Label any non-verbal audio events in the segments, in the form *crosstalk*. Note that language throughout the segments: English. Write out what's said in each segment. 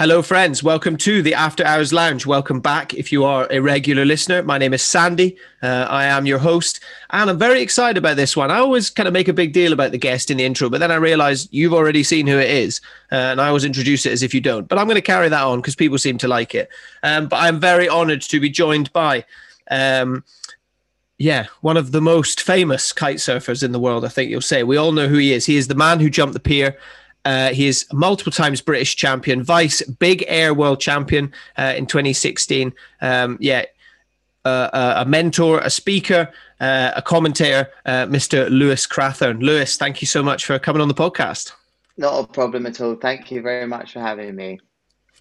Hello, friends. Welcome to the After Hours Lounge. Welcome back. If you are a regular listener, my name is Sandy. Uh, I am your host, and I'm very excited about this one. I always kind of make a big deal about the guest in the intro, but then I realize you've already seen who it is, uh, and I always introduce it as if you don't. But I'm going to carry that on because people seem to like it. Um, but I'm very honored to be joined by. Um, yeah, one of the most famous kite surfers in the world, I think you'll say. We all know who he is. He is the man who jumped the pier uh, he is multiple times British champion, vice Big Air World Champion uh, in 2016. Um, yeah, uh, uh, a mentor, a speaker, uh, a commentator, uh, Mr. Lewis Crathern. Lewis, thank you so much for coming on the podcast. Not a problem at all. Thank you very much for having me.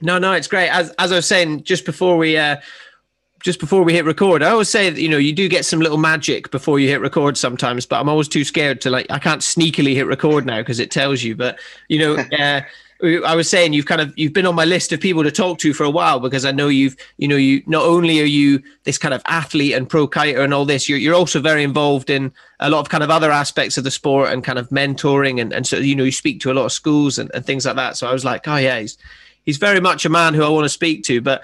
No, no, it's great. As as I was saying just before we just before we hit record, I always say that, you know, you do get some little magic before you hit record sometimes, but I'm always too scared to like, I can't sneakily hit record now because it tells you. But, you know, *laughs* uh, I was saying you've kind of you've been on my list of people to talk to for a while because I know you've you know you not only are you this kind of athlete and pro kiter and all this you're you're also very involved in a lot of kind of other aspects of the sport and kind of mentoring and and so you know you speak to a lot of schools and, and things like that so I was like oh yeah he's he's very much a man who I want to speak to but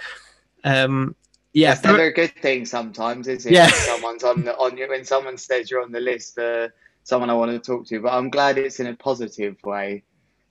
um yeah, it's never a good thing sometimes, is it? Yeah. When someone's on the, on you when someone says you're on the list for someone I want to talk to, but I'm glad it's in a positive way.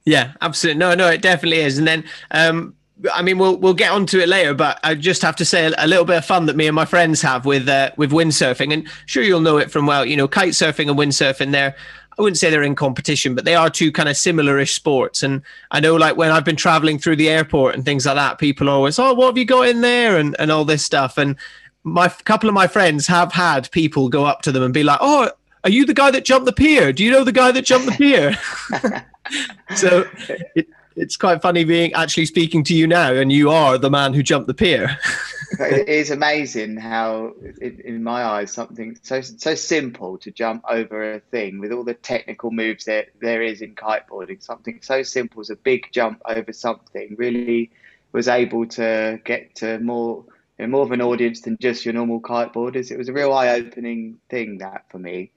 Yeah, absolutely. No, no, it definitely is. And then, um, I mean, we'll we'll get onto it later, but I just have to say a, a little bit of fun that me and my friends have with uh, with windsurfing, and sure you'll know it from well, you know, kite surfing and windsurfing. There, I wouldn't say they're in competition, but they are two kind of similar-ish sports. And I know, like when I've been traveling through the airport and things like that, people always, "Oh, what have you got in there?" and and all this stuff. And my couple of my friends have had people go up to them and be like, "Oh, are you the guy that jumped the pier? Do you know the guy that jumped the pier?" *laughs* *laughs* so it, it's quite funny being actually speaking to you now, and you are the man who jumped the pier. *laughs* it is amazing how, in my eyes, something so so simple to jump over a thing with all the technical moves that there is in kiteboarding. Something so simple as a big jump over something really was able to get to more you know, more of an audience than just your normal kiteboarders. It was a real eye-opening thing that for me.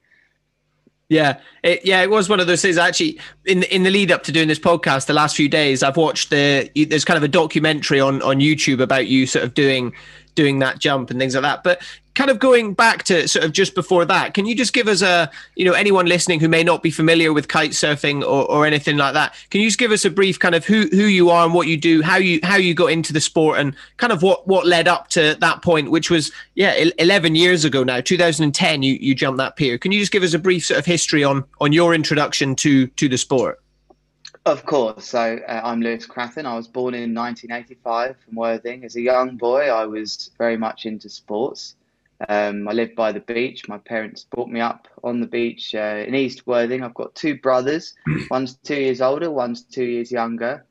Yeah, it, yeah, it was one of those things. Actually, in in the lead up to doing this podcast, the last few days, I've watched the. There's kind of a documentary on on YouTube about you sort of doing doing that jump and things like that. But kind of going back to sort of just before that, can you just give us a, you know, anyone listening who may not be familiar with kite surfing or, or anything like that, can you just give us a brief kind of who who you are and what you do, how you how you got into the sport, and kind of what what led up to that point, which was yeah, 11 years ago now, 2010, you you jumped that pier. Can you just give us a brief sort of history on on your introduction to to the sport? Of course. So uh, I'm Lewis Crathern. I was born in 1985 from Worthing. As a young boy, I was very much into sports. Um, I live by the beach. My parents brought me up on the beach uh, in East Worthing. I've got two brothers. *clears throat* one's two years older, one's two years younger.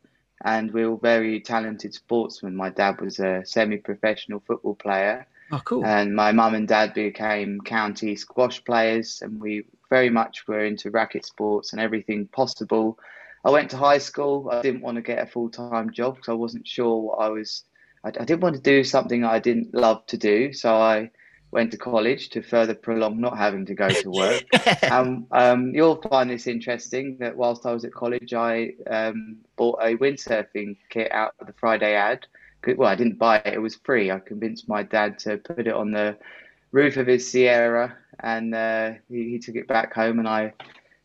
And we're all very talented sportsmen. My dad was a semi professional football player. Oh, cool. And my mum and dad became county squash players. And we very much were into racket sports and everything possible I went to high school. I didn't want to get a full time job because I wasn't sure what I was. I, I, didn't want to do something I didn't love to do. So I went to college to further prolong not having to go to work. *laughs* um, um, you'll find this interesting that whilst I was at college, I um, bought a windsurfing kit out of the Friday ad. Well, I didn't buy it; it was free. I convinced my dad to put it on the roof of his Sierra, and uh, he, he took it back home, and I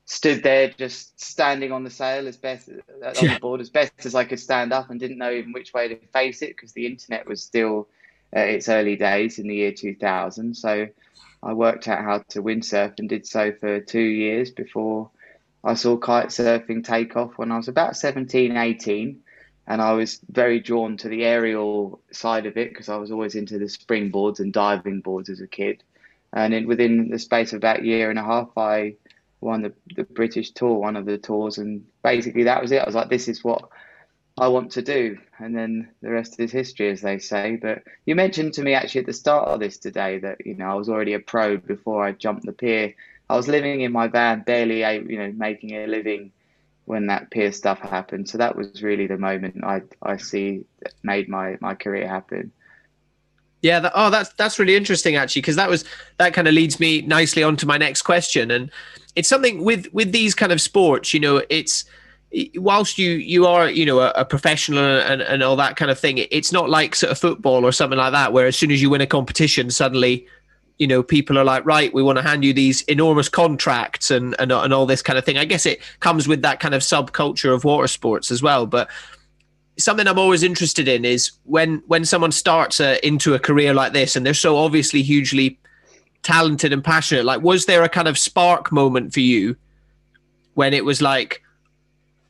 stood there just standing on the sail as best uh, on the board as best as I could stand up and didn't know even which way to face it because the internet was still uh, its early days in the year 2000 so I worked out how to windsurf and did so for two years before I saw kite surfing take off when I was about 17 18 and I was very drawn to the aerial side of it because I was always into the springboards and diving boards as a kid. And in, within the space of about a year and a half I won the, the British tour, one of the tours, and basically that was it. I was like, this is what I want to do, and then the rest is history, as they say. But you mentioned to me actually at the start of this today that you know I was already a pro before I jumped the pier. I was living in my van, barely you know making a living when that pier stuff happened. So that was really the moment I I see that made my my career happen. Yeah. That, oh, that's that's really interesting actually, because that was that kind of leads me nicely on to my next question, and it's something with with these kind of sports. You know, it's whilst you you are you know a, a professional and, and all that kind of thing it's not like sort of football or something like that where as soon as you win a competition suddenly you know people are like right we want to hand you these enormous contracts and and, and all this kind of thing. I guess it comes with that kind of subculture of water sports as well but something i'm always interested in is when when someone starts a, into a career like this and they're so obviously hugely talented and passionate like was there a kind of spark moment for you when it was like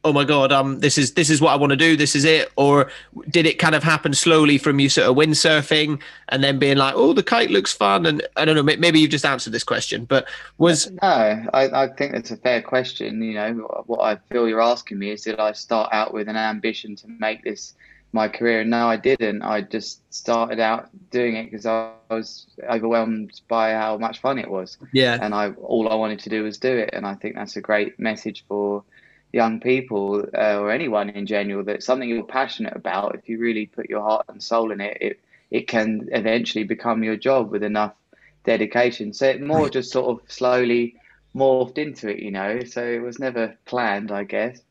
oh my god um this is this is what i want to do this is it? Or did it kind of happen slowly from you sort of windsurfing and then being like oh the kite looks fun and i don't know maybe you've just answered this question but was no i, I think that's a fair question you know what i feel you're asking me is did i start out with an ambition to make this my career? No i didn't. I just started out doing it because i was overwhelmed by how much fun it was. Yeah. And i all i wanted to do was do it and i think that's a great message for young people uh, or anyone in general that something you're passionate about, if you really put your heart and soul in it, it it can eventually become your job with enough dedication. So it more just sort of slowly morphed into it, you know. So it was never planned, I guess.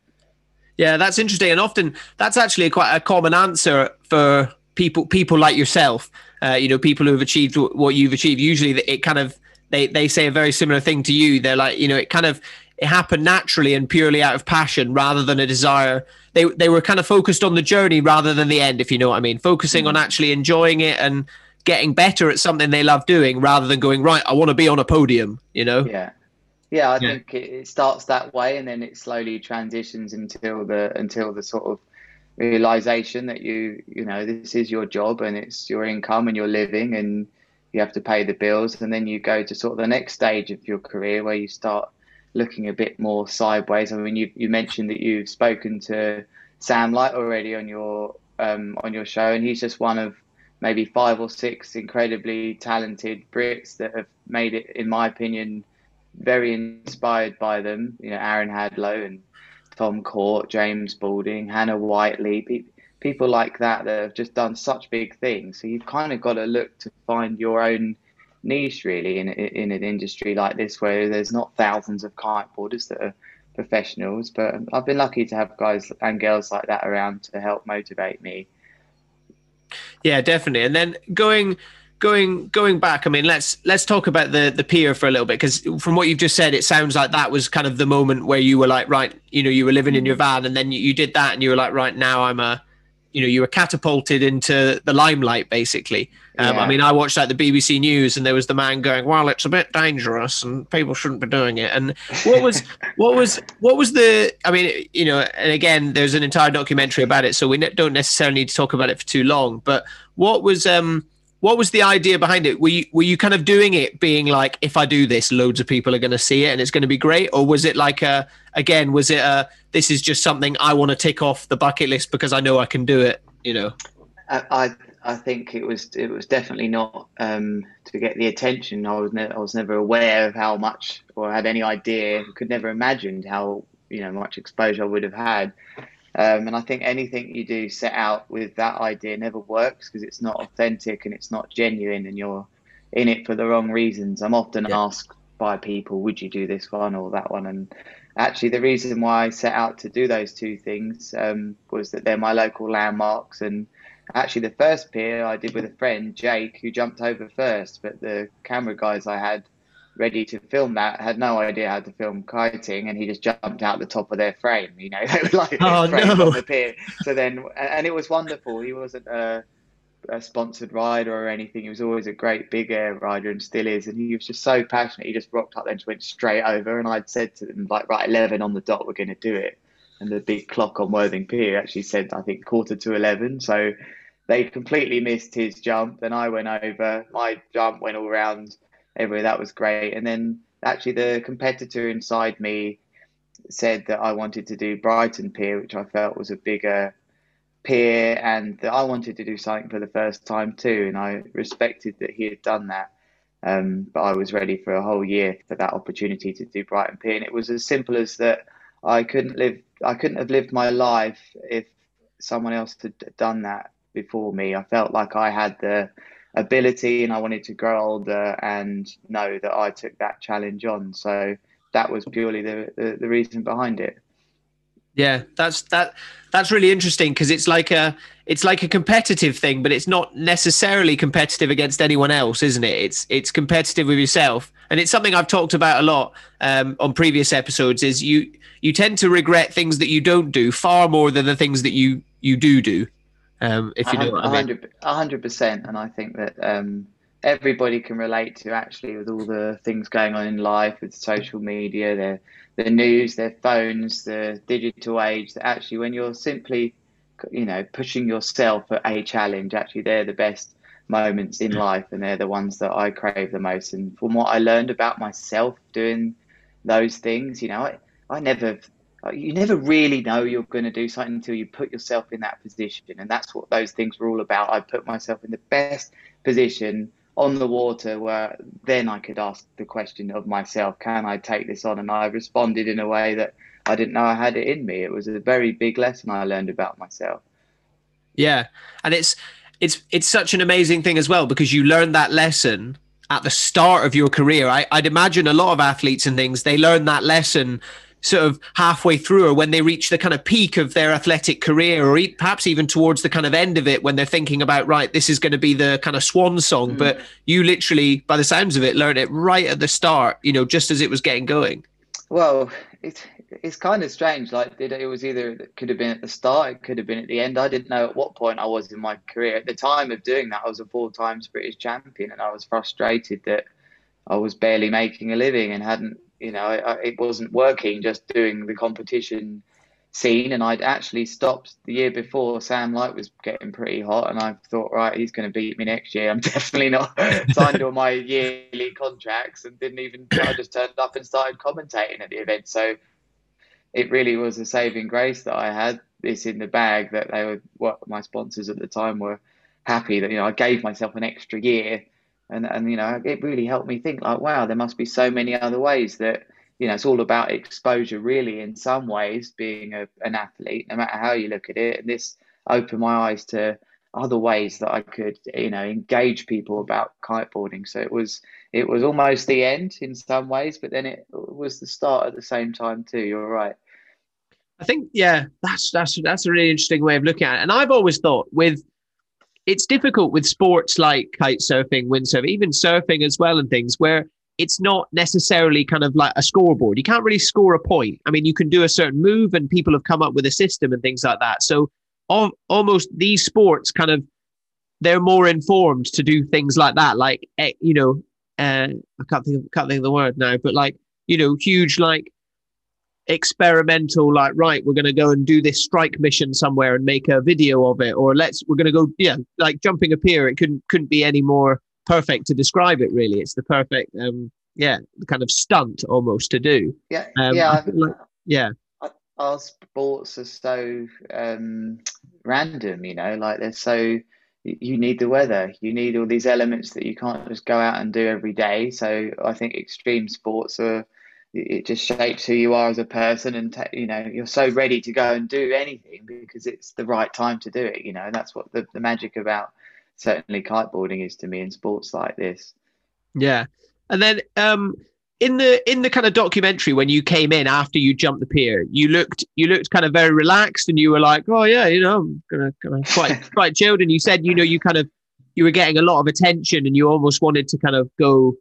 Yeah, that's interesting, and often that's actually quite a common answer for people people like yourself. Uh, you know, people who have achieved what you've achieved. Usually, it kind of they they say a very similar thing to you. They're like, you know, it kind of it happened naturally and purely out of passion rather than a desire. They they were kind of focused on the journey rather than the end, if you know what I mean. Focusing on mm. actually enjoying it and getting better at something they love doing rather than going right. I want to be on a podium. You know. Yeah. Yeah, I yeah. think it starts that way, and then it slowly transitions until the until the sort of realization that you you know this is your job and it's your income and your living and you have to pay the bills and then you go to sort of the next stage of your career where you start looking a bit more sideways. I mean, you you mentioned that you've spoken to Sam Light already on your um, on your show, and he's just one of maybe five or six incredibly talented Brits that have made it, in my opinion, very inspired by them. You know, Aaron Hadlow and Tom Court, James Balding, Hannah Whiteley, people like that that have just done such big things. So you've kind of got to look to find your own niche really in in an industry like this where there's not thousands of kiteboarders that are professionals. But I've been lucky to have guys and girls like that around to help motivate me. Yeah definitely. And then going going going back i mean let's let's talk about the the pier for a little bit because from what you've just said it sounds like that was kind of the moment where you were like right you know you were living in your mm. van and then you, you did that and you were like right now i'm a you know you were catapulted into the limelight basically um, yeah. i mean i watched like the bbc news and there was the man going well it's a bit dangerous and people shouldn't be doing it and what was *laughs* what was what was the i mean you know and again there's an entire documentary about it so we don't necessarily need to talk about it for too long but what was um what was the idea behind it? Were you were you kind of doing it being like, if I do this, loads of people are going to see it and it's going to be great, or was it like a again, was it a this is just something I want to tick off the bucket list because I know I can do it? You know, I I think it was it was definitely not um, to get the attention. I was ne- I was never aware of how much or had any idea, could never imagined how you know much exposure I would have had. Um, and I think anything you do set out with that idea never works because it's not authentic and it's not genuine, and you're in it for the wrong reasons. I'm often yeah. asked by people, "Would you do this one or that one?" And actually, the reason why I set out to do those two things um, was that they're my local landmarks. And actually, the first pier I did with a friend, Jake, who jumped over first, but the camera guys I had ready to film that had no idea how to film kiting and he just jumped out the top of their frame you know *laughs* they were like oh, no. on the pier. So then and it was wonderful. He wasn't a, a, sponsored rider or anything. He was always a great big air rider and still is. And he was just so passionate. He just rocked up and just went straight over. And I'd said to them like right 11 on the dot we're going to do it. And the big clock on Worthing Pier actually said I think quarter to 11 so they completely missed his jump. Then I went over. My jump went all around everywhere. That was great. And then actually, the competitor inside me said that I wanted to do Brighton Pier, which I felt was a bigger pier, and that I wanted to do something for the first time too. And I respected that he had done that. Um, but I was ready for a whole year for that opportunity to do Brighton Pier, and it was as simple as that. I couldn't live. I couldn't have lived my life if someone else had done that before me. I felt like I had the ability and I wanted to grow older and know that I took that challenge on. So that was purely the, the, the reason behind it. Yeah, that's that. That's really interesting because it's like a it's like a competitive thing, but it's not necessarily competitive against anyone else, isn't it? It's it's competitive with yourself, and it's something I've talked about a lot um, on previous episodes. Is you you tend to regret things that you don't do far more than the things that you you do do. Um, if you know what I mean. hundred percent, and I think that um, everybody can relate to actually with all the things going on in life with social media, their the news, their phones, the digital age. That actually, when you're simply, you know, pushing yourself at a challenge, actually, they're the best moments in life, and they're the ones that I crave the most. And from what I learned about myself doing those things, you know, I, I never. You never really know you're going to do something until you put yourself in that position, and that's what those things were all about. I put myself in the best position on the water where then I could ask the question of myself, can I take this on? And I responded in a way that I didn't know I had it in me. It was a very big lesson I learned about myself. Yeah. And it's it's it's such an amazing thing as well because you learn that lesson at the start of your career. I, I'd imagine a lot of athletes and things, they learn that lesson sort of halfway through or when they reach the kind of peak of their athletic career or perhaps even towards the kind of end of it when they're thinking about right this is going to be the kind of swan song. Mm. but you literally by the sounds of it learned it right at the start you know just as it was getting going. Well it's it's kind of strange like it was either it could have been at the start it could have been at the end. I didn't know at what point i was in my career. At the time of doing that i was a four times british champion and i was frustrated that i was barely making a living and hadn't you know, I, it wasn't working just doing the competition scene. And I'd actually stopped the year before. Sam Light was getting pretty hot, and I thought, right, he's going to beat me next year. I'm *laughs* definitely not *laughs* signed all my yearly contracts, and didn't even. I just turned up and started commentating at the event. So it really was a saving grace that I had this in the bag. That they were what my sponsors at the time were happy that you know I gave myself an extra year and and you know it really helped me think like wow there must be so many other ways that you know it's all about exposure really in some ways being a, an athlete no matter how you look at it. And this opened my eyes to other ways that I could you know engage people about kiteboarding. So it was it was almost the end in some ways but then it was the start at the same time too. You're right. I think yeah that's that's that's a really interesting way of looking at it. And I've always thought with it's difficult with sports like kite surfing, windsurfing, even surfing as well, and things where it's not necessarily kind of like a scoreboard. You can't really score a point. I mean, you can do a certain move, and people have come up with a system and things like that. So, all, almost these sports kind of they're more informed to do things like that, like eh, you know, uh, I can't think of, can't think of the word now, but like you know, huge like experimental like right we're going to go and do this strike mission somewhere and make a video of it or let's we're going to go yeah like jumping a pier it couldn't couldn't be any more perfect to describe it really. It's the perfect um yeah kind of stunt almost to do. Yeah um, yeah like, yeah. Our sports are so um random you know like they're so you need the weather you need all these elements that you can't just go out and do every day. So i think extreme sports are it just shapes who you are as a person and you know you're so ready to go and do anything because it's the right time to do it you know and that's what the, the magic about certainly kiteboarding is to me in sports like this. Yeah. And then um in the in the kind of documentary when you came in after you jumped the pier you looked you looked kind of very relaxed and you were like oh yeah you know i'm gonna, gonna *laughs* quite quite chilled. And you said you know you kind of you were getting a lot of attention and you almost wanted to kind of go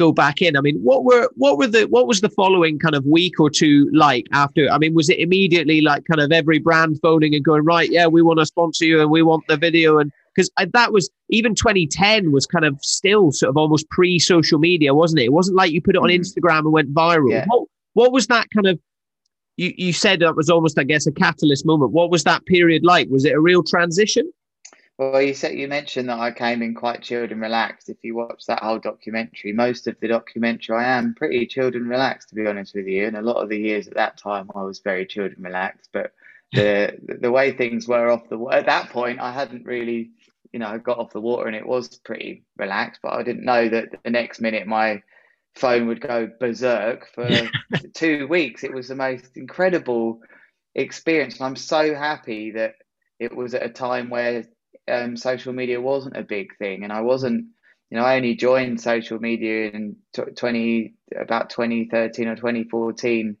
go back in. I mean, what were what were the what was the following kind of week or two like after? I mean, was it immediately like kind of every brand phoning and going right? Yeah, we want to sponsor you and we want the video and because that was even 2010 was kind of still sort of almost pre social media, wasn't it? It wasn't like you put it on mm-hmm. Instagram and went viral. Yeah. What what was that kind of? You you said that was almost, I guess, a catalyst moment. What was that period like? Was it a real transition? Well, you said you mentioned that I came in quite chilled and relaxed. If you watch that whole documentary, most of the documentary, I am pretty chilled and relaxed, to be honest with you. And a lot of the years at that time, I was very chilled and relaxed. But *laughs* the the way things were off the at that point, I hadn't really, you know, got off the water and it was pretty relaxed. But I didn't know that the next minute my phone would go berserk for *laughs* two weeks. It was the most incredible experience, and I'm so happy that it was at a time where um, social media wasn't a big thing, and I wasn't. You know, I only joined social media in twenty about twenty thirteen or twenty fourteen.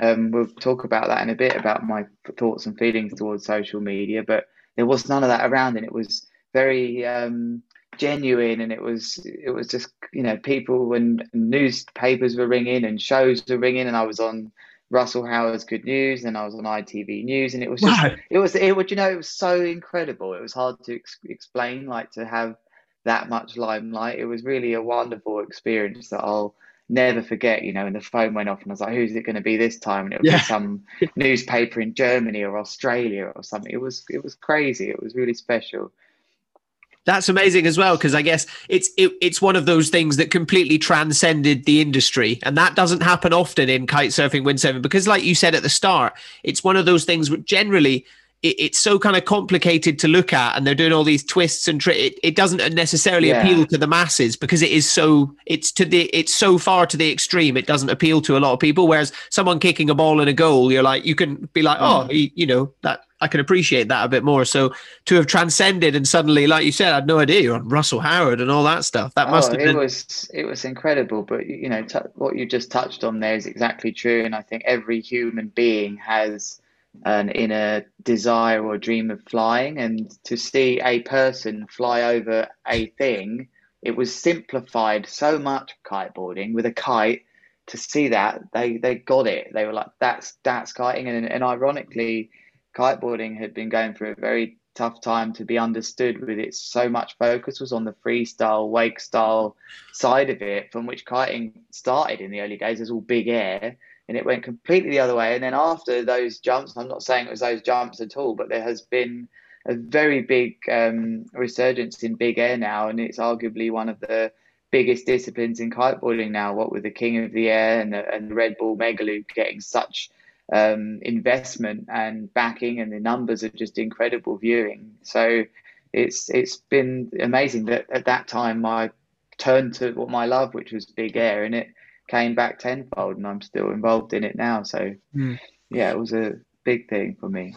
Um, we'll talk about that in a bit about my thoughts and feelings towards social media, but there was none of that around, and it was very um, genuine, and it was it was just you know people and newspapers were ringing and shows were ringing, and I was on Russell Howard's Good News, and I was on ITV News, and it was just it was it would you know it was so incredible. It was hard to ex- explain, like to have that much limelight. It was really a wonderful experience that I'll never forget, you know, and the phone went off and I was like, who's it going to be this time? And it was yeah. some *laughs* newspaper in Germany or Australia or something. It was, it was crazy. It was really special. That's amazing as well because I guess it's it, it's one of those things that completely transcended the industry, and that doesn't happen often in kite surfing, windsurfing because, like you said at the start, it's one of those things which generally it, it's so kind of complicated to look at and they're doing all these twists and tri- it, it doesn't necessarily yeah. appeal to the masses because it is so it's to the it's so far to the extreme it doesn't appeal to a lot of people whereas someone kicking a ball in a goal you're like you can be like mm. oh you, you know that I can appreciate that a bit more. So to have transcended and suddenly, like you said, I had no idea you're on Russell Howard and all that stuff. That oh, must oh, have been. It was it was incredible. But you know t- what you just touched on there is exactly true, and I think every human being has an inner desire or dream of flying, and to see a person fly over a thing, it was simplified so much kiteboarding with a kite. To see that they they got it. They were like, "That's that's kiting," and, and ironically, kiteboarding had been going through a very tough time to be understood with its so much focus was on the freestyle wake style side of it from which kiting started in the early days as all big air and it went completely the other way. And then after those jumps, I'm not saying it was those jumps at all, but there has been a very big um, resurgence in big air now, and it's arguably one of the biggest disciplines in kiteboarding now. What with the King of the Air and the, and Red Bull Megaloop getting such um, investment and backing, and the numbers are just incredible viewing. So it's it's been amazing that at that time I turned to what my love, which was big air, and it came back tenfold, and I'm still involved in it now. So, mm. yeah, it was a big thing for me.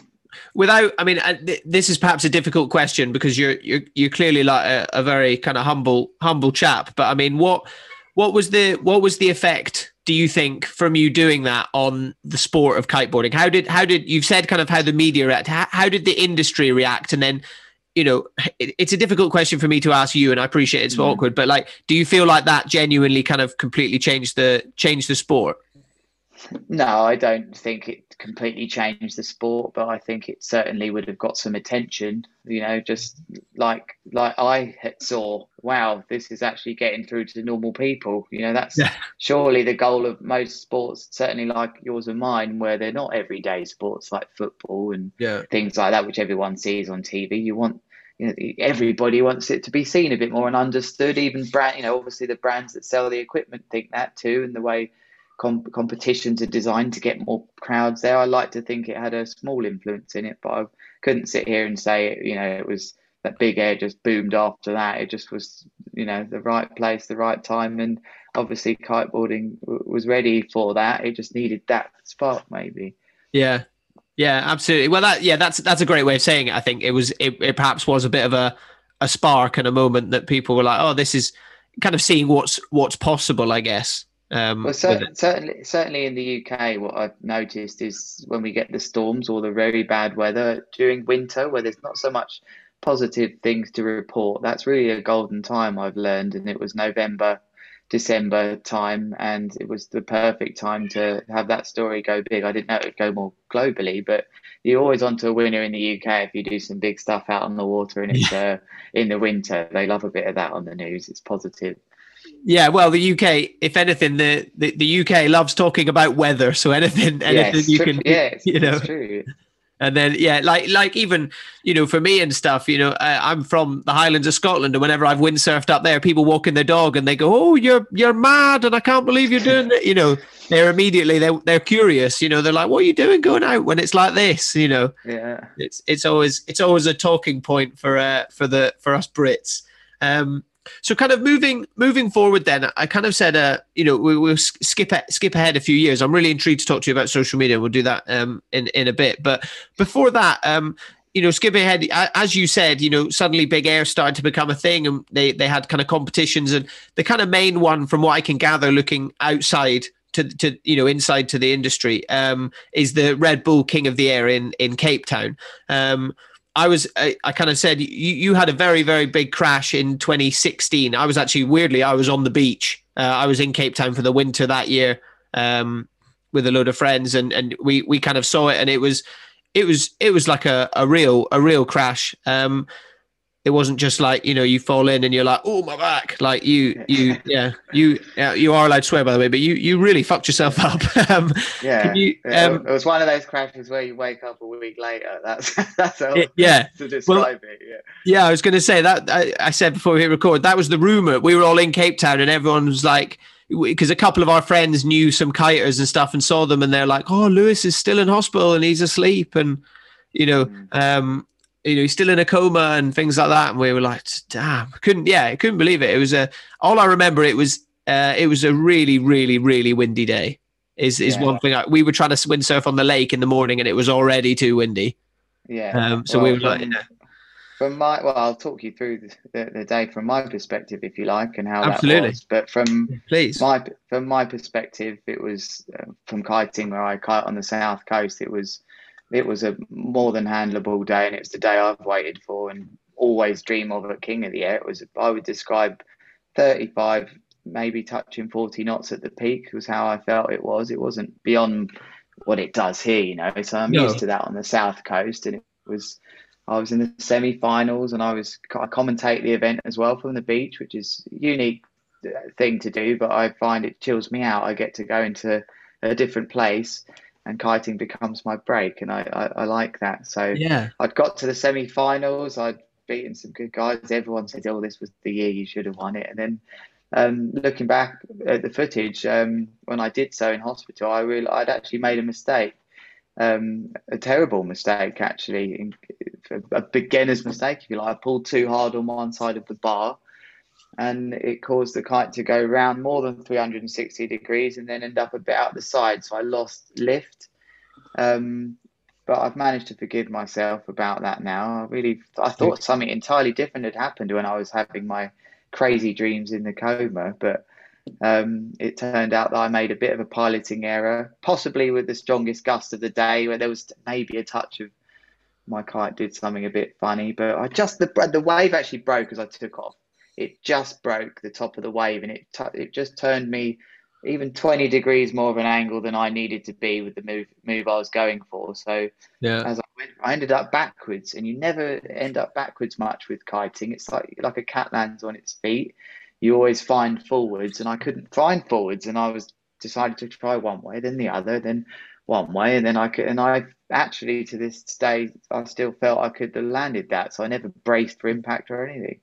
Without, I mean, uh, this is perhaps a difficult question because you're you're you're clearly like a, a very kind of humble humble chap. But I mean, what what was the what was the effect? Do you think from you doing that on the sport of kiteboarding? How did how did you've said kind of how the media react? How, how did the industry react? And then you know, it, it's a difficult question for me to ask you, and I appreciate it's mm. awkward. But like, do you feel like that genuinely kind of completely changed the changed the sport? No, I don't think it completely changed the sport, but I think it certainly would have got some attention. You know, just like like I saw, wow, this is actually getting through to normal people. You know, that's yeah. surely the goal of most sports, certainly like yours and mine, where they're not everyday sports like football and yeah. things like that, which everyone sees on TV. You want you know, everybody wants it to be seen a bit more and understood. Even brand, you know, obviously the brands that sell the equipment think that too, and the way comp- competitions are designed to get more crowds there. I like to think it had a small influence in it, but I couldn't sit here and say, you know, it was that big air just boomed after that. It just was, you know, the right place, the right time, and obviously kiteboarding was ready for that. It just needed that spark, maybe. Yeah, yeah, absolutely. Well, that yeah, that's that's a great way of saying it. I think it was it, it perhaps was a bit of a a spark and a moment that people were like, oh, this is kind of seeing what's what's possible, I guess. Um, well, certainly, certainly in the UK, what I've noticed is when we get the storms or the very bad weather during winter, where there's not so much positive things to report, that's really a golden time I've learned. And it was November, December time, and it was the perfect time to have that story go big. I didn't know it would go more globally, but you're always onto a winner in the UK if you do some big stuff out on the water and it's uh, in the winter. They love a bit of that on the news. It's positive. Yeah, well, the UK, if anything, the, the, the UK loves talking about weather. So anything, *laughs* anything yes, you can, yeah, you know, true. And then, yeah, like like even you know, for me and stuff, you know, uh, I'm from the Highlands of Scotland, and whenever I've windsurfed up there, people walking their dog and they go, "Oh, you're you're mad," and I can't believe you're doing it. You know, they're immediately they they're curious. You know, they're like, "What are you doing going out when it's like this?" You know, yeah, it's it's always it's always a talking point for uh for the for us Brits. Um, so kind of moving moving forward, then I kind of said, uh, you know, we, will skip skip ahead a few years. I'm really intrigued to talk to you about social media. We'll do that um, in in a bit. But before that, um, you know, skipping ahead, as you said, you know, suddenly Big Air started to become a thing, and they they had kind of competitions, and the kind of main one, from what I can gather, looking outside to to you know inside to the industry um, is the Red Bull King of the Air in in Cape Town. Um, I was I, I, kind of said you you had a very very big crash in 2016. I was actually weirdly I was on the beach. Uh, I was in Cape Town for the winter that year um, with a load of friends, and and we we kind of saw it, and it was it was it was like a, a real a real crash. Um, it wasn't just like you know you fall in and you're like oh my back. Like you you yeah you yeah, you are allowed to swear by the way but you you really fucked yourself *laughs* up. Um, yeah, you, um, it was one of those crashes where you wake up a week later. *laughs* That's that's it, yeah *laughs* to describe well, it yeah. yeah I was going to say that I, I said before we hit record that was the rumor. We were all in Cape Town and everyone was like because a couple of our friends knew some kiters and stuff and saw them and they're like oh Lewis is still in hospital and he's asleep. And you know mm. um you know, he's still in a coma and things like that. And we were like, damn, couldn't, yeah, I couldn't believe it. It was a, all I remember, it was, uh, it was a really, really, really windy day. Is is yeah. one thing. I, we were trying to windsurf on the lake in the morning, and it was already too windy. Yeah. Um, so well, we were like, yeah. from my, well, I'll talk you through the, the, the, day from my perspective, if you like, and how Absolutely. that was. But from please, my from my perspective, it was uh, from kiting where I kite on the south coast. It was it was a more than handleable day, and it was the day I've waited for and always dream of at King of the Air. It was I would describe 35, maybe touching 40 knots at the peak was how I felt it was. It wasn't beyond what it does here, you know. So I'm no. used to that on the south coast, and it was. I was in the semi-finals, and I was I commentate the event as well from the beach, which is unique uh, thing to do. But I find it chills me out. I get to go into a different place and kiting becomes my break, and I, I, I like that. So yeah, I'd got to the semi-finals. I'd beaten some good guys. Everyone said, "Oh, this was the year you should have won it." And then um, looking back at the footage, um, when I did so in hospital, I realized I'd actually made a mistake, um, a terrible mistake actually, a beginner's mistake if you like. I pulled too hard on one side of the bar, and it caused the kite to go round more than 360 degrees and then end up a bit out the side. So I lost lift. Um, but I've managed to forgive myself about that now. I really, I thought something entirely different had happened when I was having my crazy dreams in the coma, but um, it turned out that I made a bit of a piloting error, possibly with the strongest gust of the day, where there was maybe a touch of my kite did something a bit funny, but I just the the wave actually broke as I took off it just broke the top of the wave and it t- it just turned me even 20 degrees more of an angle than I needed to be with the move move I was going for. So yeah. as I went, I ended up backwards, and you never end up backwards much with kiting. It's like like a cat lands on its feet. You always find forwards, and I couldn't find forwards, and I was decided to try one way, then the other, then one way, and then I could, and I actually to this day I still felt I could have landed that, so I never braced for impact or anything.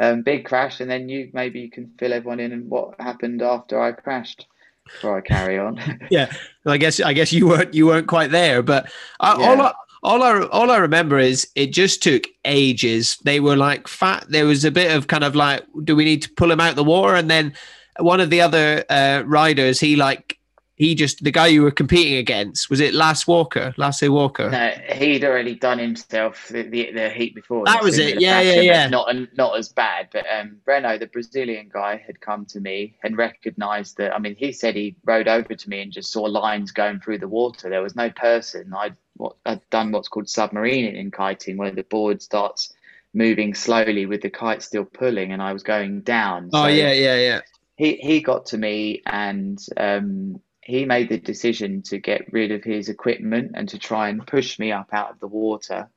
Um, big crash, and then you maybe you can fill everyone in and what happened after I crashed. Before I carry on. *laughs* yeah, well, I guess I guess you weren't you weren't quite there, but I, yeah. all I, all I all I remember is it just took ages. They were like fat. There was a bit of kind of like, do we need to pull him out the water? And then one of the other uh, riders, he like he just the guy you were competing against was it Lasse Walker, Lasse Walker? No, he'd already done himself the, the, the heat before. That was it. Yeah, yeah, yeah. Not not as bad, but um, Breno, the Brazilian guy, had come to me and recognised that. I mean, he said he rode over to me and just saw lines going through the water. There was no person. I'd what, I'd done what's called submarining in kiting, where the board starts moving slowly with the kite still pulling, and I was going down. Oh so yeah, yeah, yeah. He he got to me and. Um, he made the decision to get rid of his equipment and to try and push me up out of the water.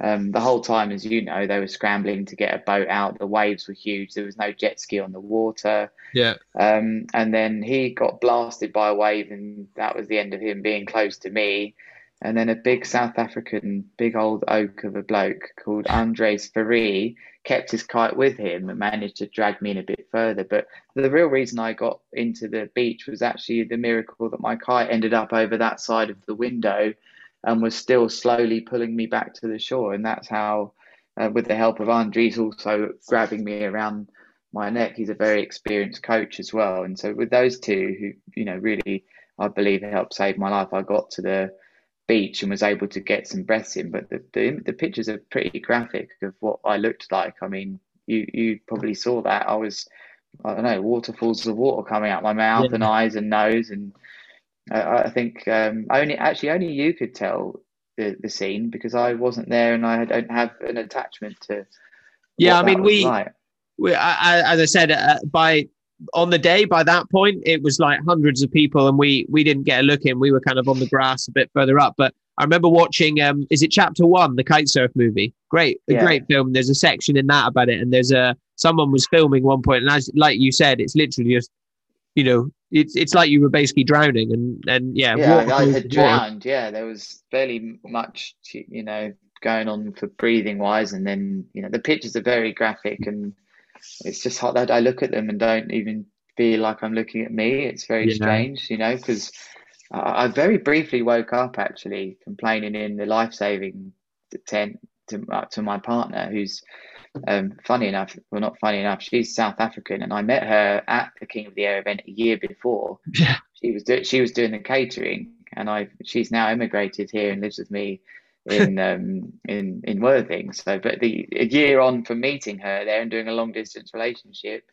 Um, the whole time, as you know, they were scrambling to get a boat out. The waves were huge. There was no jet ski on the water. Yeah. Um, and then he got blasted by a wave, and that was the end of him being close to me. And then a big South African, big old oak of a bloke called Andres Ferri kept his kite with him and managed to drag me in a bit further. But the real reason I got into the beach was actually the miracle that my kite ended up over that side of the window and was still slowly pulling me back to the shore. And that's how, uh, with the help of Andres also grabbing me around my neck, he's a very experienced coach as well. And so with those two, who you know really, I believe helped save my life, I got to the beach and was able to get some breaths in. But the, the, the pictures are pretty graphic of what I looked like. I mean, you you probably saw that. I was I don't know waterfalls of water coming out my mouth yeah. and eyes and nose, and I, I think um, only actually only you could tell the, the scene because I wasn't there and I don't have an attachment to. Yeah, I mean we, like. we I, as I said, uh, by on the day by that point it was like hundreds of people and we we didn't get a look in. We were kind of on the grass a bit further up, but I remember watching um is it chapter one, the kite surf movie? Great, a yeah. great film. There's a section in that about it, and there's a someone was filming one point, and as like you said, it's literally just you know it's it's like you were basically drowning and and yeah yeah I had drowned yeah there was fairly much you know going on for breathing wise and then you know the pictures are very graphic and it's just hot that I look at them and don't even feel like I'm looking at me it's very yeah. strange you know because I, I very briefly woke up actually complaining in the life saving tent to, uh, to my partner who's um, funny enough, well, not funny enough, she's South African, and I met her at the King of the Air event a year before. Yeah. She was do- she was doing the catering, and I she's now immigrated here and lives with me in *laughs* um, in in Worthing. So, but the a year on from meeting her there and doing a long distance relationship,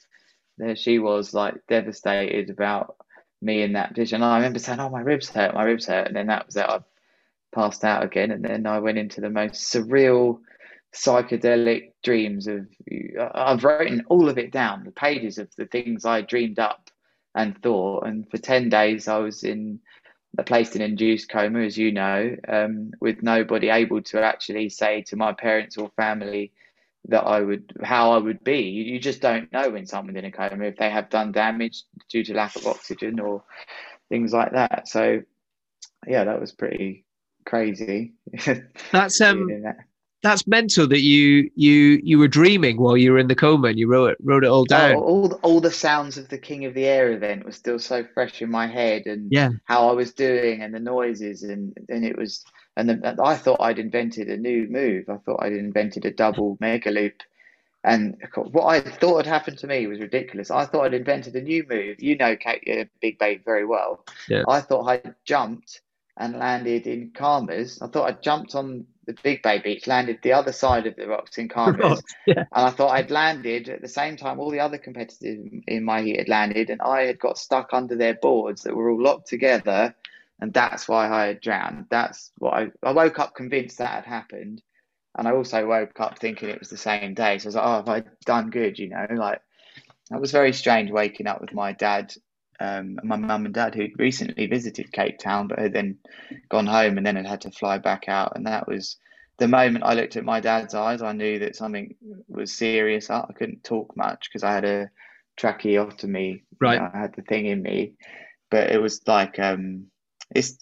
there she was like devastated about me in that position. I remember saying, "Oh, my ribs hurt, my ribs hurt," and then that was it. I passed out again, and then I went into the most surreal psychedelic dreams of I've written all of it down, the pages of the things I dreamed up and thought. And for 10 days, I was in placed in induced coma, as you know, um, with nobody able to actually say to my parents or family that I would, how I would be. You, you just don't know when someone's in a coma if they have done damage due to lack of oxygen or things like that. So, yeah, that was pretty crazy. *laughs* That's um, that that's mental that you you you were dreaming while you were in the coma and you wrote it wrote it all down. Oh, all all the sounds of the King of the Air event was still so fresh in my head, and yeah. how I was doing and the noises, and and it was, and the, I thought I'd invented a new move. I thought I'd invented a double mega loop, and what I thought had happened to me was ridiculous. I thought I'd invented a new move. You know, Kate, uh, Big Bay very well. Yeah. I thought I'd jumped and landed in Khammers. I thought I'd jumped on the Big Bay Beach, landed the other side of the rocks in *laughs* Khammers. yeah. And I thought I'd landed at the same time all the other competitors in my heat had landed, and I had got stuck under their boards that were all locked together. And that's why I had drowned. That's what I, I woke up convinced that had happened. And I also woke up thinking it was the same day. So I was like, oh, have I done good? You know, like that was very strange waking up with my dad um, my mum and dad who'd recently visited Cape Town but had then gone home and then had had to fly back out. And that was the moment I looked at my dad's eyes, I knew that something was serious. I couldn't talk much because I had a tracheotomy. Right. You know, I had the thing in me, but it was like um, it's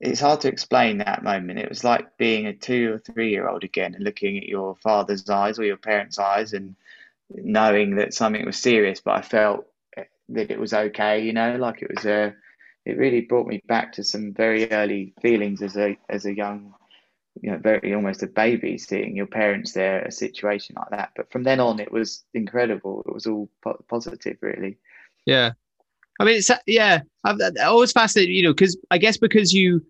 it's hard to explain that moment. It was like being a two or three year old again and looking at your father's eyes or your parents' eyes and knowing that something was serious. But I felt that it was okay, you know, like it was a, it really brought me back to some very early feelings as a as a young, you know, very almost a baby, seeing your parents there, a situation like that. But from then on, it was incredible. It was all po- positive, really. Yeah, I mean, it's yeah. I'm always fascinated, you know, because I guess because you,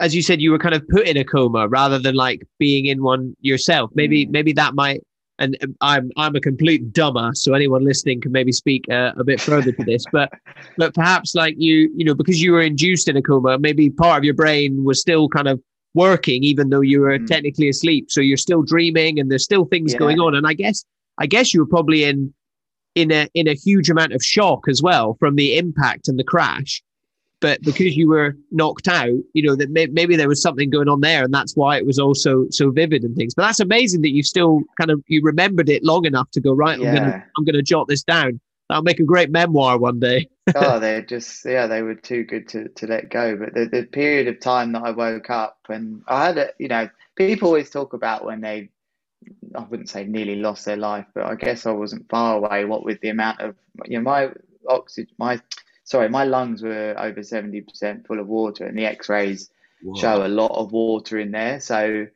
as you said, you were kind of put in a coma rather than like being in one yourself. Maybe mm. maybe that might and I'm I'm a complete dumber, so anyone listening can maybe speak uh, a bit further to this. But *laughs* but perhaps like you you know because you were induced in a coma, maybe part of your brain was still kind of working even though you were mm. technically asleep. So you're still dreaming, and there's still things yeah. going on. And I guess I guess you were probably in in a in a huge amount of shock as well from the impact and the crash but because you were knocked out, you know that may, maybe there was something going on there, and that's why it was also so vivid and things. But that's amazing that you still kind of you remembered it long enough to go right. Yeah. I'm gonna I'm gonna jot this down. That'll make a great memoir one day. *laughs* oh, they're just yeah, they were too good to, to let go. But the, the period of time that I woke up and I had a you know people always talk about when they I wouldn't say nearly lost their life, but I guess I wasn't far away. What with the amount of you know my oxygen, my sorry, my lungs were over 70% full of water, and the x rays show a lot of water in there. So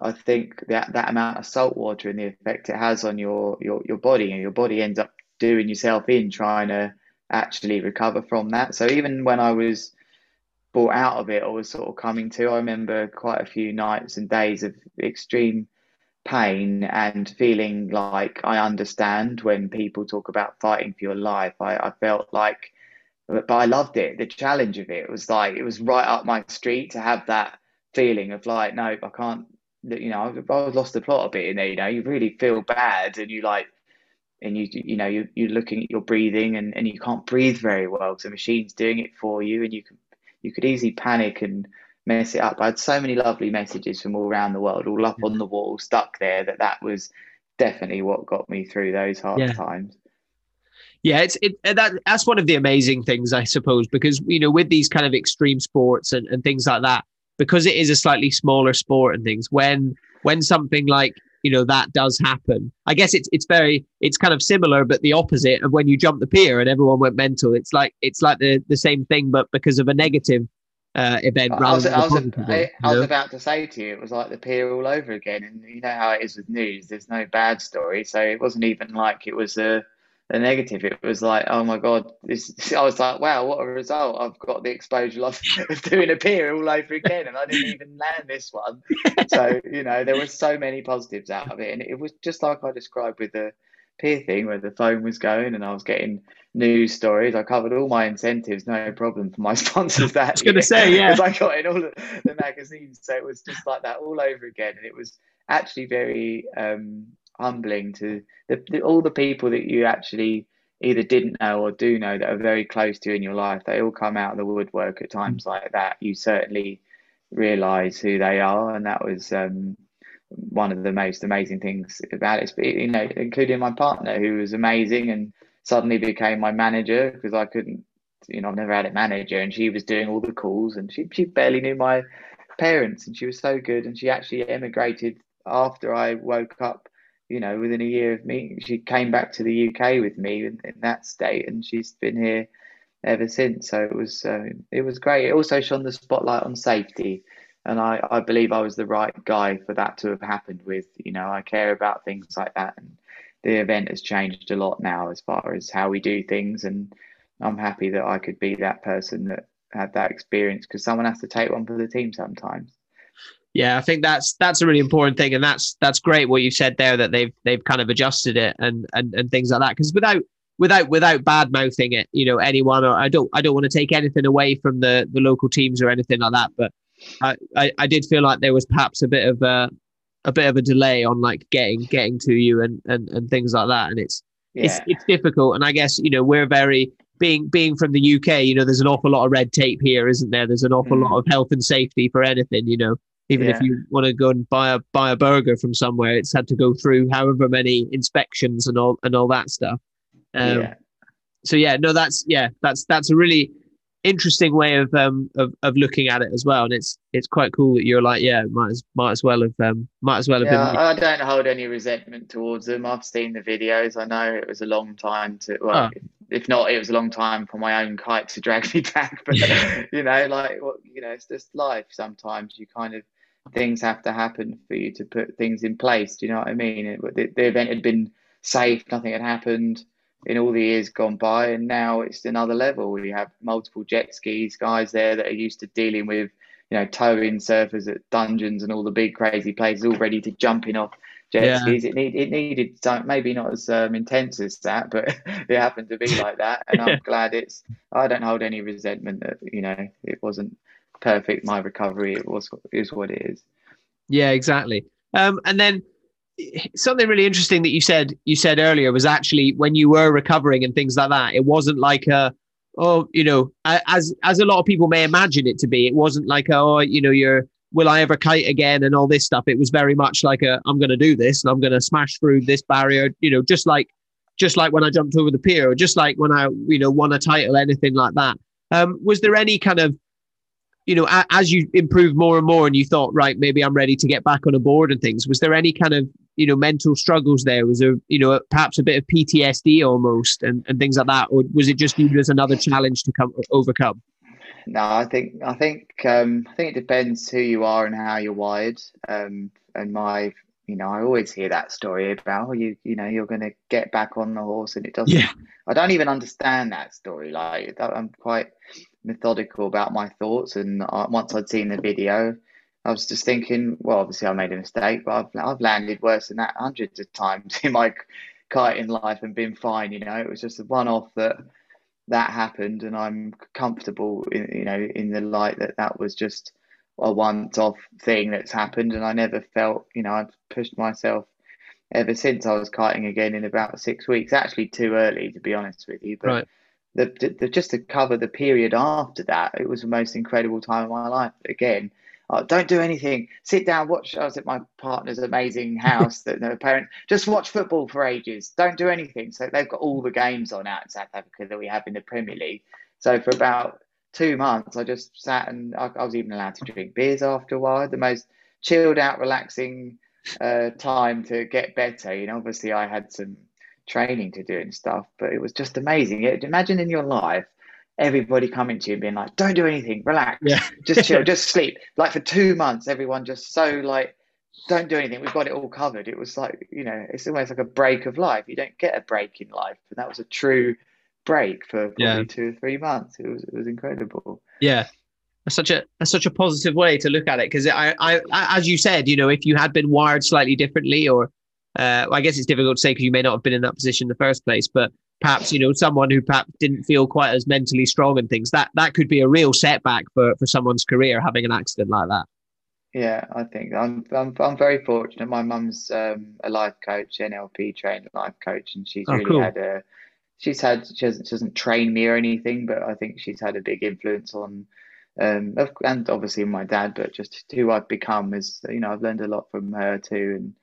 I think that that amount of salt water and the effect it has on your, your, your body, and your body ends up doing yourself in trying to actually recover from that. So even when I was brought out of it or was sort of coming to, I remember quite a few nights and days of extreme pain and feeling like I understand when people talk about fighting for your life. I, I felt like, but I loved it. The challenge of it was like, it was right up my street to have that feeling of like, no, I can't, you know, I've, I've lost the plot a bit in there, you know, you really feel bad and you like, and you you know you you're looking at your breathing and, and you can't breathe very well because the machine's doing it for you and you can you could easily panic and mess it up. I had so many lovely messages from all around the world, all up on the wall, stuck there. That that was definitely what got me through those hard yeah. times. Yeah, it's it that that's one of the amazing things, I suppose, because you know with these kind of extreme sports and, and things like that, because it is a slightly smaller sport and things. When when something like you know that does happen, I guess it's it's very it's kind of similar, but the opposite of when you jump the pier and everyone went mental. It's like it's like the the same thing, but because of a negative uh, event. I was, I, was, I, I was about to say to you, it was like the pier all over again. And you know how it is with news. There's no bad story, so it wasn't even like it was a, a negative. It was like, oh my god, this. *laughs* I was like, wow, what a result! I've got the exposure of, *laughs* of doing a pier all over again, and I didn't even land this one. *laughs* so you know, there were so many positives out of it, and it was just like I described with the pier thing where the phone was going and I was getting news stories. I covered all my incentives, no problem for my sponsors. That I was going to say, yeah, because I got in all the, the, magazines, so it was just like that all over again, and it was actually very um, humbling to the, the, all the people that you actually either didn't know or do know that are very close to you in your life. They all come out of the woodwork at times like that. You certainly realize who they are, and that was. Um, one of the most amazing things about it. You know, including my partner, who was amazing and suddenly became my manager because I couldn't. You know, I've never had a manager, and she was doing all the calls, and she she barely knew my parents, and she was so good. And she actually emigrated after I woke up. You know, within a year of me, she came back to the UK with me in, in that state, and she's been here ever since. So it was uh, it was great. It also shone the spotlight on safety and I, I believe I was the right guy for that to have happened with. You know, I care about things like that, and the event has changed a lot now as far as how we do things, and I'm happy that I could be that person that had that experience because someone has to take one for the team sometimes. Yeah, I think that's that's a really important thing, and that's that's great what you said there that they've they've kind of adjusted it and and and things like that. Because without without without bad mouthing it, you know, anyone or I don't I don't want to take anything away from the the local teams or anything like that, but I, I, I did feel like there was perhaps a bit of a a bit of a delay on like getting getting to you and and, and things like that and it's yeah. it's it's difficult and i guess you know we're very being being from the uk you know there's an awful lot of red tape here isn't there there's an awful mm. lot of health and safety for anything you know even yeah. if you want to go and buy a buy a burger from somewhere it's had to go through however many inspections and all and all that stuff um, yeah. so yeah no that's yeah that's that's a really interesting way of um of, of looking at it as well and it's it's quite cool that you're like yeah might as might as well have um might as well have yeah, been I don't hold any resentment towards them I've seen the videos I know it was a long time to well oh. if not it was a long time for my own kite to drag me *laughs* back but *laughs* you know like what you know it's just life sometimes you kind of things have to happen for you to put things in place do you know what I mean it, the, the event had been safe nothing had happened in all the years gone by, and now it's another level. We have multiple jet skis guys there that are used to dealing with, you know, towing surfers at dungeons and all the big crazy places, all ready to jump in off jet yeah. skis. It need, it needed some, maybe not as um, intense as that, but *laughs* it happened to be like that. And I'm glad it's. I don't hold any resentment that you know it wasn't perfect. My recovery, it was is what it is. Yeah, exactly. Um, and then something really interesting that you said you said earlier was actually when you were recovering and things like that it wasn't like a oh you know as as a lot of people may imagine it to be it wasn't like a, oh you know you're will i ever kite again and all this stuff it was very much like a i'm going to do this and i'm going to smash through this barrier you know just like just like when i jumped over the pier or just like when i you know won a title anything like that um was there any kind of you know, as you improved more and more and you thought, right, maybe I'm ready to get back on a board and things, was there any kind of, you know, mental struggles there? Was there, you know, perhaps a bit of PTSD almost and, and things like that? Or was it just viewed as another challenge to come overcome? No, I think I think um, I think it depends who you are and how you're wired. Um, and my, you know, I always hear that story about oh, you, you know, you're going to get back on the horse, and it doesn't. Yeah. I don't even understand that story. Like I'm quite methodical about my thoughts. And once I'd seen the video, I was just thinking, well, obviously I made a mistake, but I've I've landed worse than that hundreds of times *laughs* in my kiting life and been fine. You know, it was just a one off that that happened, and I'm comfortable, in, you know, in the light that that was just a once off thing that's happened, and I never felt, you know, I've pushed myself ever since I was kiting again in about six weeks. Actually, too early to be honest with you, but. Right. The, the, just to cover the period after that, it was the most incredible time of my life. Again, oh, don't do anything. Sit down, watch. I was at my partner's amazing *laughs* house that their parents just watch football for ages. Don't do anything. So they've got all the games on out in South Africa that we have in the Premier League. So for about two months, I just sat and I, I was even allowed to drink beers after a while. The most chilled out, relaxing uh, time to get better. You know, obviously I had some training to do and stuff, but it was just amazing. It, Imagine in your life everybody coming to you and being like, "Don't do anything, relax, yeah. just chill, *laughs* just sleep." Like for two months, everyone just so like, "Don't do anything, we've got it all covered." It was like you know, it's almost like a break of life. You don't get a break in life, and that was a true break for probably yeah. two or three months. It was it was incredible. Yeah. That's such a that's such a positive way to look at it because I, I as you said you know if you had been wired slightly differently or uh, I guess it's difficult to say because you may not have been in that position in the first place but perhaps you know someone who perhaps didn't feel quite as mentally strong and things that that could be a real setback for for someone's career having an accident like that yeah i think i'm i'm, I'm very fortunate my mum's um, a life coach nlp trained life coach and she's oh, really cool. had a she's had she doesn't, she doesn't train me or anything but i think she's had a big influence on um, and obviously my dad but just who i've become is you know i've learned a lot from her too and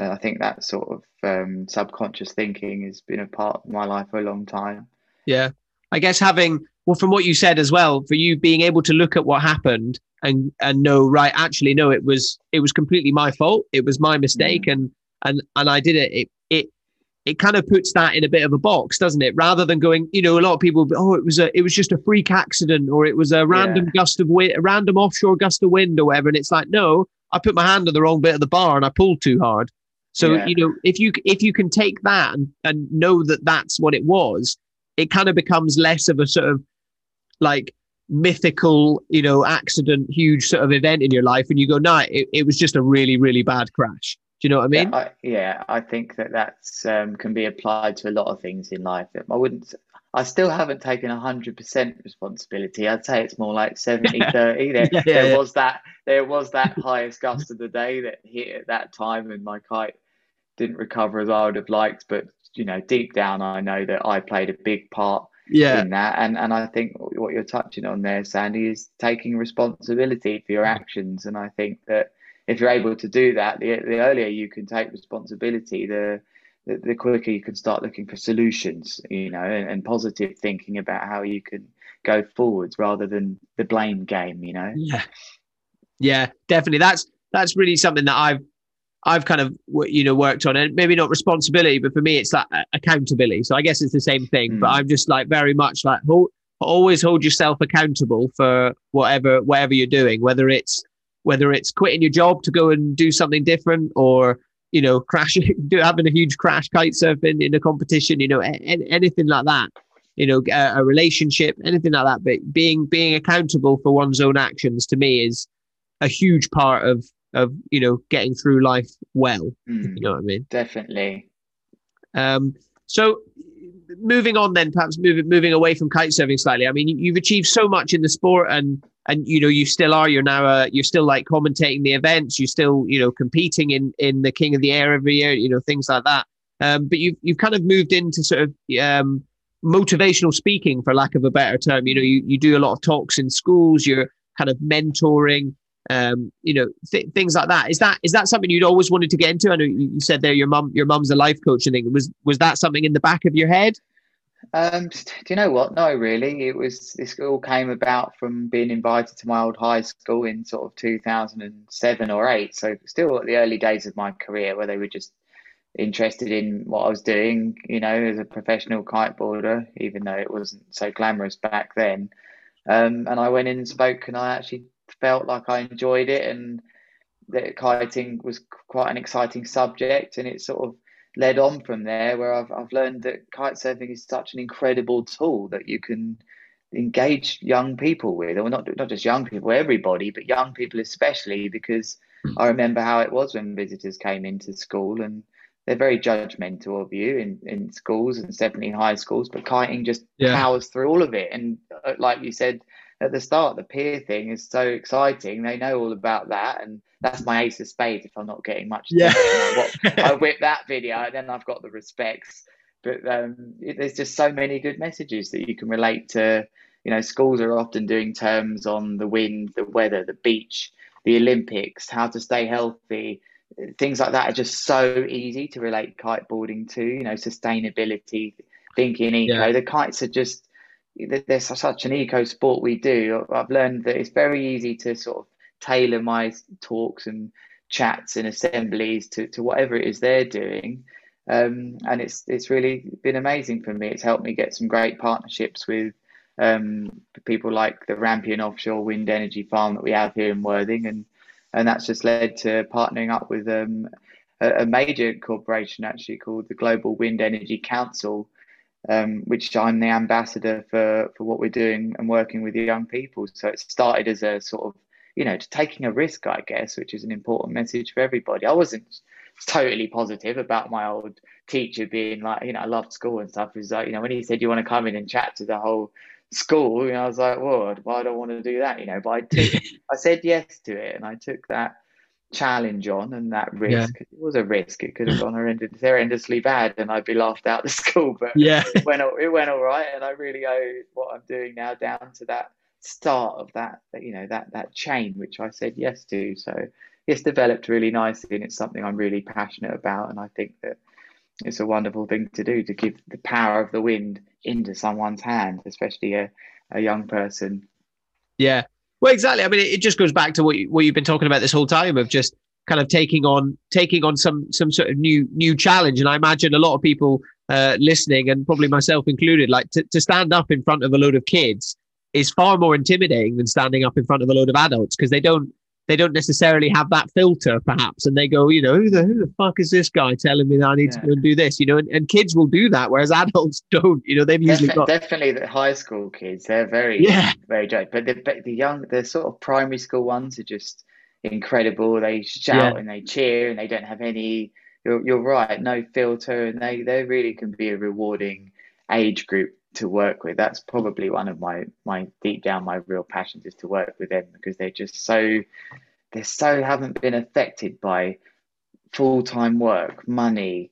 uh, I think that sort of um, subconscious thinking has been a part of my life for a long time. Yeah. I guess having, well, from what you said as well, for you being able to look at what happened and and know, right, actually, no, it was it was completely my fault. It was my mistake, mm. and and and I did it. It it it kind of puts that in a bit of a box, doesn't it? Rather than going, you know, a lot of people, oh, it was a, it was just a freak accident, or it was a random yeah. gust of wind, a random offshore gust of wind, or whatever. And it's like, no, I put my hand on the wrong bit of the bar and I pulled too hard. So yeah. you know, if you if you can take that and, and know that that's what it was, it kind of becomes less of a sort of like mythical, you know, accident, huge sort of event in your life, and you go, no, it, it was just a really really bad crash. Do you know what I mean? Yeah, I, yeah, I think that that's um, can be applied to a lot of things in life. I wouldn't. I still haven't taken 100% responsibility. I'd say it's more like 70 *laughs* 30. There, yeah, there yeah. was that there was that *laughs* highest gust of the day that hit at that time and my kite didn't recover as I would have liked, but you know, deep down, I know that I played a big part yeah. in that. And and I think what you're touching on there, Sandy, is taking responsibility for your mm-hmm. actions. And I think that if you're able to do that, the the earlier you can take responsibility, the the, the quicker you can start looking for solutions, you know, and, and positive thinking about how you can go forwards rather than the blame game, you know. Yeah, yeah, definitely. That's that's really something that I've I've kind of you know worked on and maybe not responsibility, but for me it's like accountability. So I guess it's the same thing, mm. but hmm. I'm just like very much like hold, always hold yourself accountable for whatever whatever you're doing, whether it's whether it's quitting your job to go and do something different or you know *laughs* crashing having a huge crash kite surfing in a competition, you know anything like that. You know a, a relationship, anything like that. But being being accountable for one's own actions to me is a huge part of of you know getting through life well. Mm, you know what I mean? Definitely. Um, so moving on then, perhaps moving moving away from kite surfing slightly. I mean, you've achieved so much in the sport, and and you know you still are. You're now uh, you're still like commentating the events. You're still you know competing in in the King of the Air every year. You know things like that. Um, but you've you've kind of moved into sort of um, motivational speaking, for lack of a better term. You know, you you do a lot of talks in schools. You're kind of mentoring um, you know, th- things like that. Is that is that something you'd always wanted to get into? I know you said there your mum your mum's a life coach. and think was was that something in the back of your head? Um, do you know what? No, really. It was this all came about from being invited to my old high school in sort of 2007 or 8. So still at the early days of my career where they were just interested in what I was doing, you know, as a professional kiteboarder, even though it wasn't so glamorous back then. Um, and I went in and spoke, and I actually felt like I enjoyed it and that kiting was quite an exciting subject and it sort of led on from there where I've, I've learned that kite surfing is such an incredible tool that you can engage young people with, or not not just young people, everybody, but young people especially, because hmm. I remember how it was when visitors came into school and they're very judgmental of you in, in schools and definitely high schools, but kiting just yeah. powers through all of it. And uh, like you said at the start, the pier thing is so exciting. They know all about that. And that's my ace of spades if I'm not getting much. Yeah. I *laughs* whip that video and then I've got the respects. But um, it, there's just so many good messages that you can relate to. You know, schools are often doing terms on the wind, the weather, the beach, the Olympics, how to stay healthy, things like that are just so easy to relate kiteboarding to. You know, sustainability, thinking eco. Yeah. The kites are just there's such an eco sport we do. I've learned that it's very easy to sort of tailor my talks and chats and assemblies to, to whatever it is they're doing. Um, and it's it's really been amazing for me. It's helped me get some great partnerships with um, people like the Rampion Offshore Wind Energy Farm that we have here in Worthing, and and that's just led to partnering up with um, a, a, major corporation actually called the Global Wind Energy Council, um, which I'm the ambassador for for what we're doing and working with the young people. So it started as a sort of you know taking a risk, I guess, which is an important message for everybody. I wasn't totally positive about my old teacher being like, you know, I loved school and stuff. Is like, you know, when he said you want to come in and chat to the whole school, you know, I was like, well, why do I want to do that? You know, but I took, *laughs* I said yes to it, and I took that challenge on and that risk. Yeah. It was a risk. It could have gone horrendously bad, and I'd be laughed out of *laughs* school. But yeah, it went it went all right, and I really owe what I'm doing now down to that start of that, you know, that that chain which I said yes to. So it's developed really nicely, and it's something I'm really passionate about, and I think that it's a wonderful thing to do to give the power of the wind into someone's hand, especially a, a young person. Yeah. Well, exactly. I mean, it, just goes back to what you, what you've been talking about this whole time of just kind of taking on taking on some some sort of new new challenge. And I imagine a lot of people uh, listening, and probably myself included, like to stand up in front of a load of kids is far more intimidating than standing up in front of a load of adults because they don't they don't necessarily have that filter, perhaps, and they go, you know, who the who the fuck is this guy telling me that I need yeah. to go and do this? You know, and, and kids will do that, whereas *laughs* adults don't. You know, they've usually got definitely the high school kids. They're very yeah very joke, but the the young the sort of primary school ones are just incredible. They shout yeah. and they cheer and they don't have any. You're you're right, no filter, and they they really can be a rewarding age group to work with. That's probably one of my my deep down my real passions is to work with them because they're just so they're so haven't been affected by full time work, money,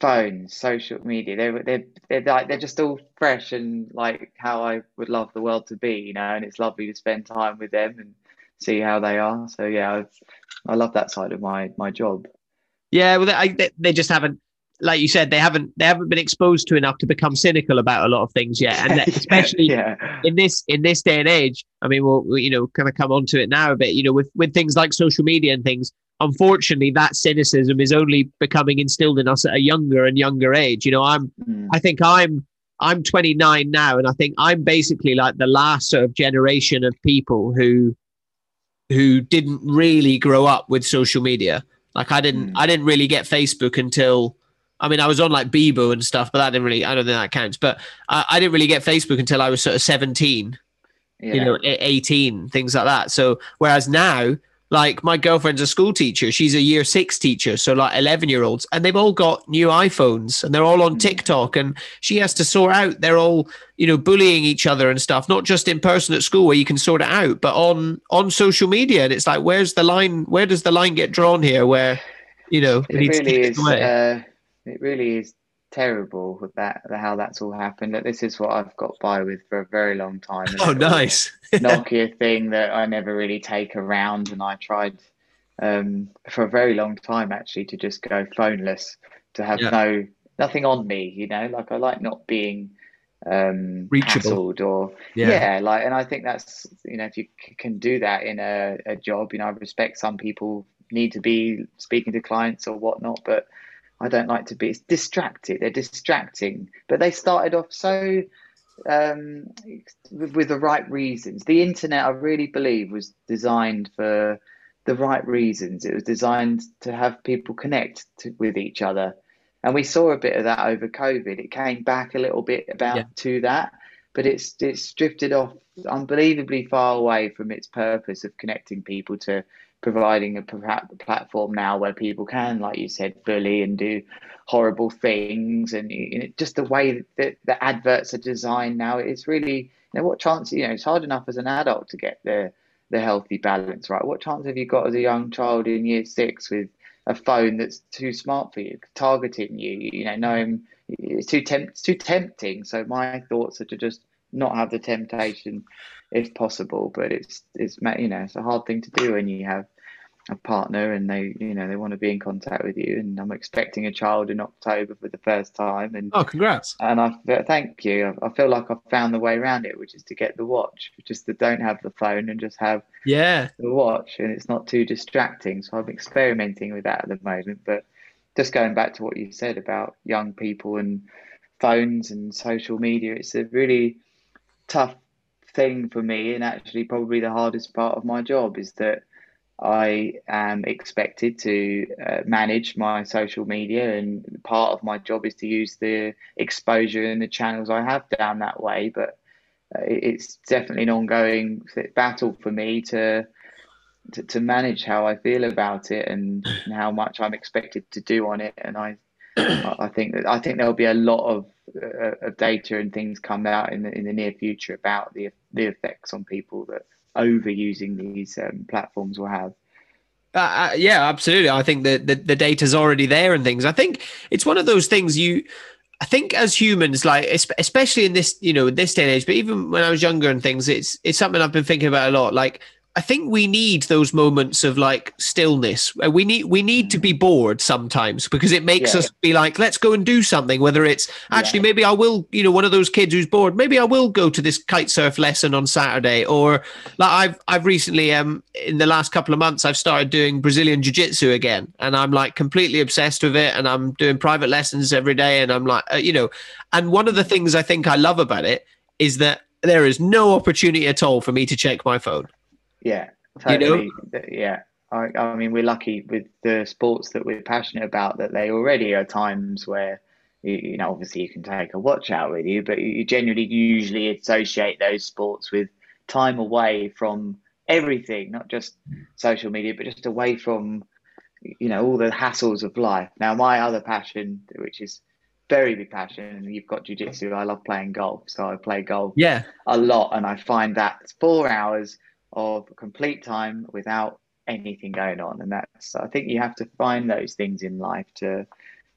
phones, social media. They're they're they're like they're just all fresh and like how I would love the world to be, you know. And it's lovely to spend time with them and see how they are. So yeah, I've, I love that side of my my job. Yeah, well, they, they just haven't like you said, they haven't they haven't been exposed to enough to become cynical about a lot of things yet, and *laughs* especially yeah. in this in this day and age. I mean, we'll, we, you know kind of come on to it now a bit. You know, with with things like social media and things. Unfortunately, that cynicism is only becoming instilled in us at a younger and younger age. You know, I'm mm. I think I'm I'm 29 now, and I think I'm basically like the last sort of generation of people who who didn't really grow up with social media. Like I didn't mm. I didn't really get Facebook until I mean, I was on like Bebo and stuff, but that didn't really, I don't think that counts. But I, I didn't really get Facebook until I was sort of 17, yeah. you know, 18, things like that. So, whereas now, like my girlfriend's a school teacher, she's a year six teacher. So, like 11 year olds, and they've all got new iPhones and they're all on mm. TikTok. And she has to sort out, they're all, you know, bullying each other and stuff, not just in person at school where you can sort it out, but on, on social media. And it's like, where's the line? Where does the line get drawn here where, you know, it really is. Uh, it really is terrible with that how that's all happened. That this is what I've got by with for a very long time. Oh, nice *laughs* Nokia thing that I never really take around, and I tried um, for a very long time actually to just go phoneless, to have yeah. no nothing on me. You know, like I like not being um reachable or yeah. yeah. like and i think that's you know if you c- can do that in a, a job you know i respect some people need to be speaking to clients or whatnot but I don't like to be. It's distracted. They're distracting, but they started off so um, with, with, the right reasons. The internet, I really believe, was designed for the right reasons. It was designed to have people connect to, with each other, and we saw a bit of that over COVID. It came back a little bit about yeah. to that, but it's it's drifted off unbelievably far away from its purpose of connecting people to providing a platform now where people can, like you said, bully and do horrible things, and you know, just the way that the adverts are designed now, it's really, you know, what chance, you know, it's hard enough as an adult to get the the healthy balance right. What chance have you got as a young child in year six with a phone that's too smart for you, targeting you, you know, knowing it's too tempt, it's too tempting. So my thoughts are to just not have the temptation, if possible. But it's it's you know it's a hard thing to do when you have a partner and they you know they want to be in contact with you and i'm expecting a child in october for the first time and oh congrats. and i thank you. I feel like i've found the way around it which is to get the watch just to don't have the phone and just have yeah. the watch and it's not too distracting. So i'm experimenting with that at the moment but just going back to what you said about young people and phones and social media it's a really tough thing for me and actually probably the hardest part of my job is that I am expected to uh, manage my social media, and part of my job is to use the exposure and the channels I have down that way. But uh, it's definitely an ongoing battle for me to, to, to manage how I feel about it and, and how much I'm expected to do on it. And I I think that I think there'll be a lot of, uh, of data and things come out in the in the near future about the the effects on people that overusing these um, platforms will have. Uh, uh, yeah, absolutely. I think that the, the data's already there and things. I think it's one of those things you, I think as humans, like especially in this, you know, this day and age, but even when I was younger and things, it's it's something I've been thinking about a lot. Like I think we need those moments of like stillness. We need we need to be bored sometimes because it makes yeah. us be like, let's go and do something. Whether it's actually yeah. maybe I will, you know, one of those kids who's bored. Maybe I will go to this kite surf lesson on Saturday. Or like I've I've recently um in the last couple of months I've started doing Brazilian jiu jitsu again, and I'm like completely obsessed with it. And I'm doing private lessons every day, and I'm like, uh, you know, and one of the things I think I love about it is that there is no opportunity at all for me to check my phone. Yeah, totally. You know? Yeah. I, I mean, we're lucky with the sports that we're passionate about that they already are times where, you, you know, obviously you can take a watch out with you, but you generally usually associate those sports with time away from everything, not just social media, but just away from, you know, all the hassles of life. Now, my other passion, which is very big passion, and you've got jujitsu, I love playing golf. So I play golf yeah. a lot, and I find that four hours of complete time without anything going on. And that's i think you have to find those things in life to,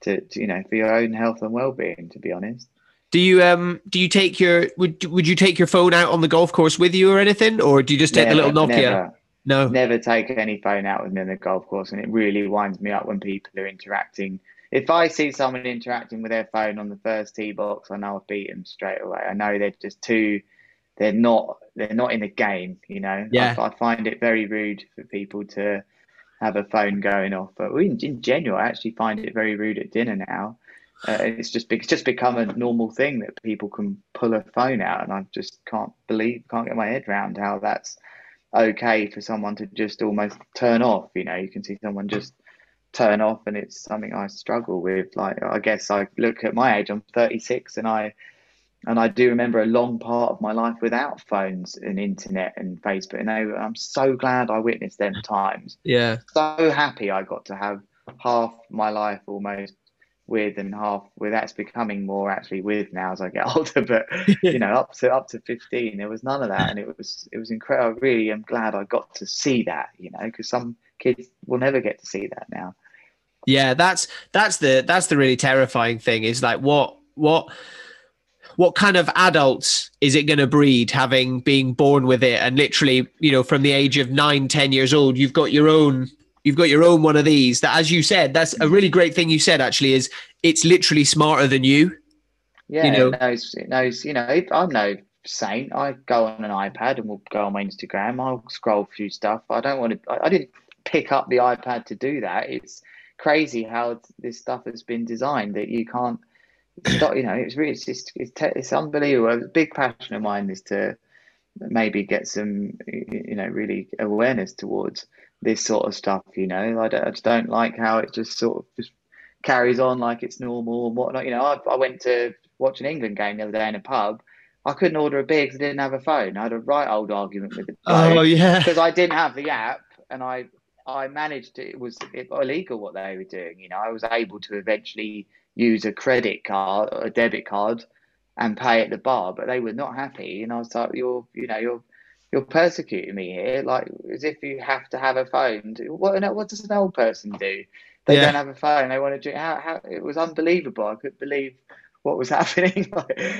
to, to you know for your own health and well-being to be honest. Do you um do you take your would would you take your phone out on the golf course with you or anything? Or do you just take never, the little nokia? never, no. Never take any phone out with me on the golf course and it really winds me up when people are interacting. If i see someone interacting with their phone on the first tee box i know i've beat them straight away. I know they're just too they're not they're not in the game. You know, yeah. I, I find it very rude for people to have a phone going off. But in, in general, I actually find it very rude at dinner now. Uh, it's just it's just become a normal thing that people can pull a phone out, and I just can't believe can't get my head around how that's okay for someone to just almost turn off. You know, you can see someone just turn off, and it's something I struggle with. Like I guess I look at my age, I'm 36, and I and I do remember a long part of my life without phones and internet and Facebook. And I'm so glad I witnessed them times. *laughs* Yeah. So happy I got to have half my life almost with and half with that's becoming more actually with now as I get *laughs* older. But you know, up to up to 15, there was none of that, and it was it was incredible. I really am glad I got to see that. You know, because some kids will never get to see that now. Yeah, that's that's the that's the really terrifying thing. Is like what what what kind of adults is it going to breed having being born with it? And literally you know from the age of nine ten years old you've got your own you've got your own one of these that as you said that's a really great thing you said actually is it's literally smarter than you. Yeah you know? it knows it knows you know i'm no saint. I go on an ipad and we'll go on my instagram. I'll scroll through stuff. I don't want to I, I didn't pick up the ipad to do that. It's crazy how this stuff has been designed that you can't stop, you know, it's really, it's just, it's, it's unbelievable. A big passion of mine is to maybe get some, you know, really awareness towards this sort of stuff. You know, I, don't, I just don't like how it just sort of just carries on like it's normal and whatnot. You know, I, I went to watch an England game the other day in a pub I couldn't order a beer because I didn't have a phone. I had a right old argument with the oh yeah because I didn't have the app and I I managed to, it was illegal what they were doing. You know, I was able to eventually use a credit card or a debit card and pay at the bar, but they were not happy. And I was like, you're, you know, you're, you're persecuting me here, like as if you have to have a phone. What, what does an old person do? They yeah. don't have a phone. They want to do. How, how it was unbelievable. I couldn't believe what was *laughs* happening.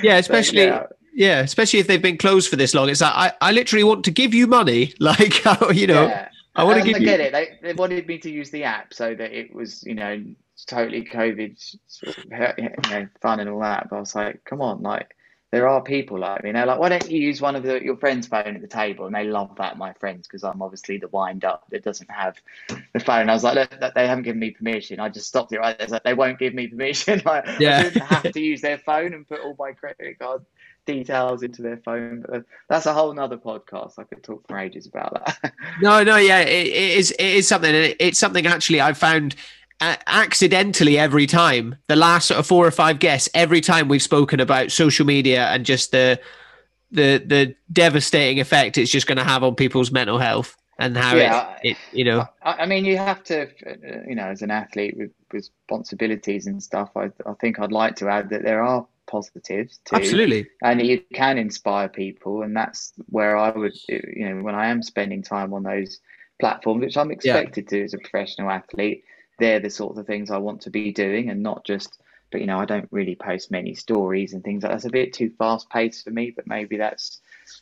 yeah, especially yeah. yeah. especially if they've been closed for this long. It's like I, I literally want to give you money, *laughs* like *laughs* you know. Yeah. I want to give I you. get it. They, they wanted me to use the app so that it was, you know, totally COVID sort of, you know, fun and all that. But I was like, come on, like there are people like me. You know, like why don't you use one of the, your friends' phone at the table? And they love that, my friends, because I'm obviously the wind up that doesn't have the phone. And I was like, look, they haven't given me permission. I just stopped it right there. Like, they won't give me permission. *laughs* like, yeah. I didn't have to use their phone and put all my credit card details into their phone. But that's a whole nother podcast. I could talk for ages about that. *laughs* no, no, yeah, it, it is. It is something. It's something actually I found accidentally every time the last sort of four or five guests every time we've spoken about social media and just the the the devastating effect it's just going to have on people's mental health and how yeah, it, it, you know. I, I, mean you have to uh, you know as an athlete with responsibilities and stuff I, I think i'd like to add that there are positives too. Absolutely. And you can inspire people and that's where i would you know when i am spending time on those platforms which i'm expected yeah. to as a professional athlete they're the sort of things I want to be doing and not just but you know I don't really post many stories and things like that's a bit too fast paced for me but maybe that's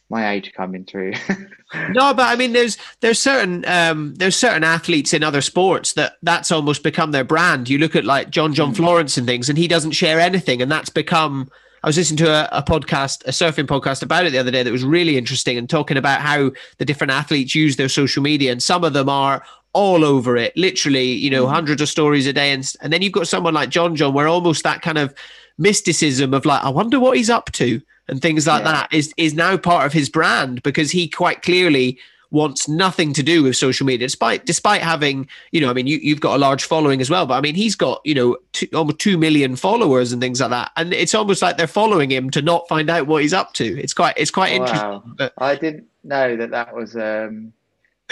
my age coming through *laughs* no but I mean there's there's certain um there's certain athletes in other sports that that's almost become their brand you look at like John John mm. Florence and things and he doesn't share anything and that's become I was listening to a, a, podcast, a surfing podcast about it the other day that was really interesting and talking about how the different athletes use their social media. And some of them are all over it, literally, you know, mm-hmm. hundreds of stories a day. And, and then you've got someone like John John, where almost that kind of mysticism of like, I wonder what he's up to and things like yeah. that is, is now part of his brand because he quite clearly wants nothing to do with social media, despite despite having, you know, I mean, you, you've got a large following as well, but I mean, he's got, you know, two, almost two million followers and things like that, and it's almost like they're following him to not find out what he's up to. It's quite it's quite wow. interesting. But I didn't know that that was um,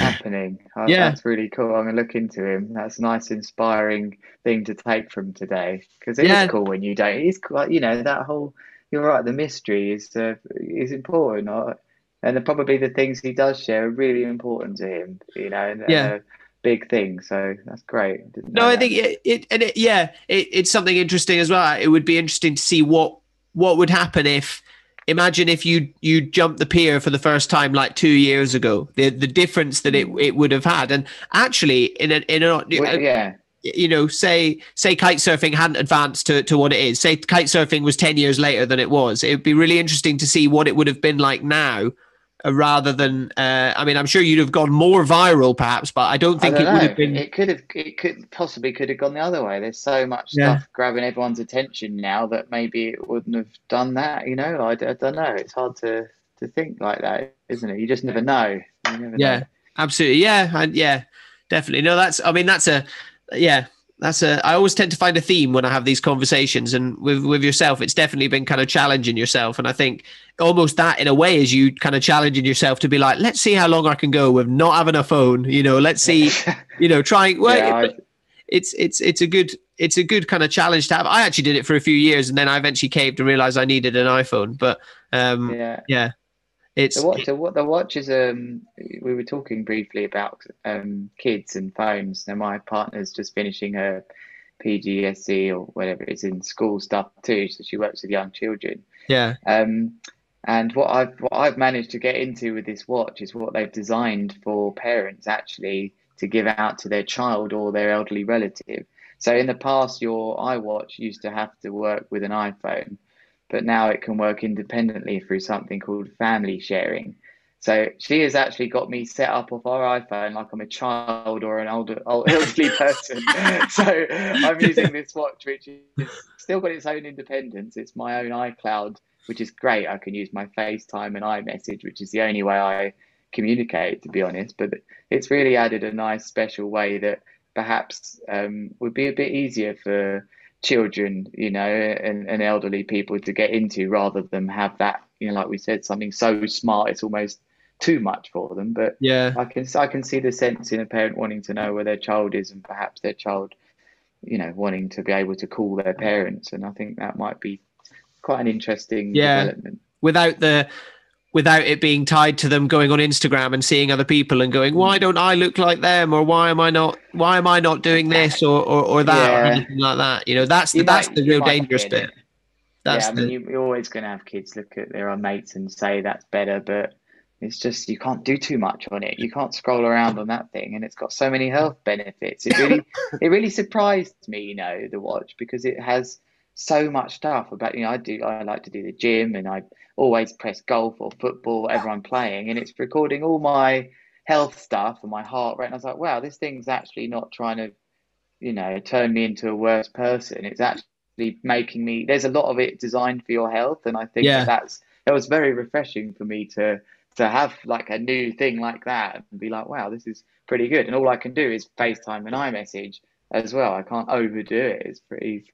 happening. *coughs* Yeah, that's really cool. I'm gonna look into him. That's a nice, inspiring thing to take from today because it yeah. is cool when you don't. It's quite, you know, that whole. You're right. The mystery is uh, is important, and probably the things he does share are really important to him. You know, and, yeah. Uh, big thing. So that's great. No, I think it, it and it, yeah, it, it's something interesting as well. It would be interesting to see what what would happen if imagine if you you jumped the pier for the first time like two years ago the the difference that it, it would have had. And actually in an in a well, yeah. you know say say kite surfing hadn't advanced to, to what it is. Say kite surfing was 10 years later than it was. It would be really interesting to see what it would have been like now uh, rather than uh, I mean I'm sure you'd have gone more viral perhaps but I don't think I don't it would have been it could have it could possibly could have gone the other way. There's so much yeah. stuff grabbing everyone's attention now that maybe it wouldn't have done that you know? I, I don't know. It's hard to to think like that isn't it? You just never know. Never yeah know. absolutely. Yeah and yeah definitely. No that's I mean that's a yeah that's a i always tend to find a theme when i have these conversations and with with yourself it's definitely been kind of challenging yourself and i think almost that in a way is you kind of challenging yourself to be like let's see how long i can go with not having a phone you know let's see *laughs* you know trying well yeah, I, it's it's it's a good it's a good kind of challenge to have. I actually did it for a few years and then i eventually caved and realized i needed an iphone but um yeah. yeah it's the watch. The, the watch is um. We were talking briefly about um kids and phones. Now my partner's just finishing her PGCE or whatever it's in school stuff too. So she works with young children. Yeah. Um, and what I've what I've managed to get into with this watch is what they've designed for parents actually to give out to their child or their elderly relative. So in the past, your iWatch used to have to work with an iPhone but now it can work independently through something called family sharing. So she has actually got me set up off our iPhone like I'm a child or an older *laughs* elderly person. *laughs* so I'm using this watch, which is still got its own independence. It's my own iCloud, which is great. I can use my FaceTime and iMessage, which is the only way I communicate, to be honest. But it's really added a nice special way that perhaps um, would be a bit easier for children, you know, and, and elderly people to get into rather than have that you know, like we said, something so smart it's almost too much for them. But yeah, I can I can see the sense in a parent wanting to know where their child is and perhaps their child, you know, wanting to be able to call their parents. And I think that might be quite an interesting yeah. development. Without the without it being tied to them going on Instagram and seeing other people and going, why don't I look like them, or why am I not, why am I not doing this or or, or that yeah. or anything like that? You know, that's the, that's the real dangerous bit. That's yeah, I mean, the... you're always going to have kids look at their own mates and say that's better, but it's just you can't do too much on it. You can't scroll around on that thing, and it's got so many health benefits. It really, *laughs* it really surprised me, you know, the watch because it has so much stuff about you know I do I like to do the gym and I always press golf or football whatever I'm playing and it's recording all my health stuff and my heart rate and I was like wow this thing's actually not trying to you know turn me into a worse person. It's actually making me there's a lot of it designed for your health and I think yeah. that that's it was very refreshing for me to to have like a new thing like that and be like wow this is pretty good. And all I can do is FaceTime and iMessage as well. I can't overdo it. It's pretty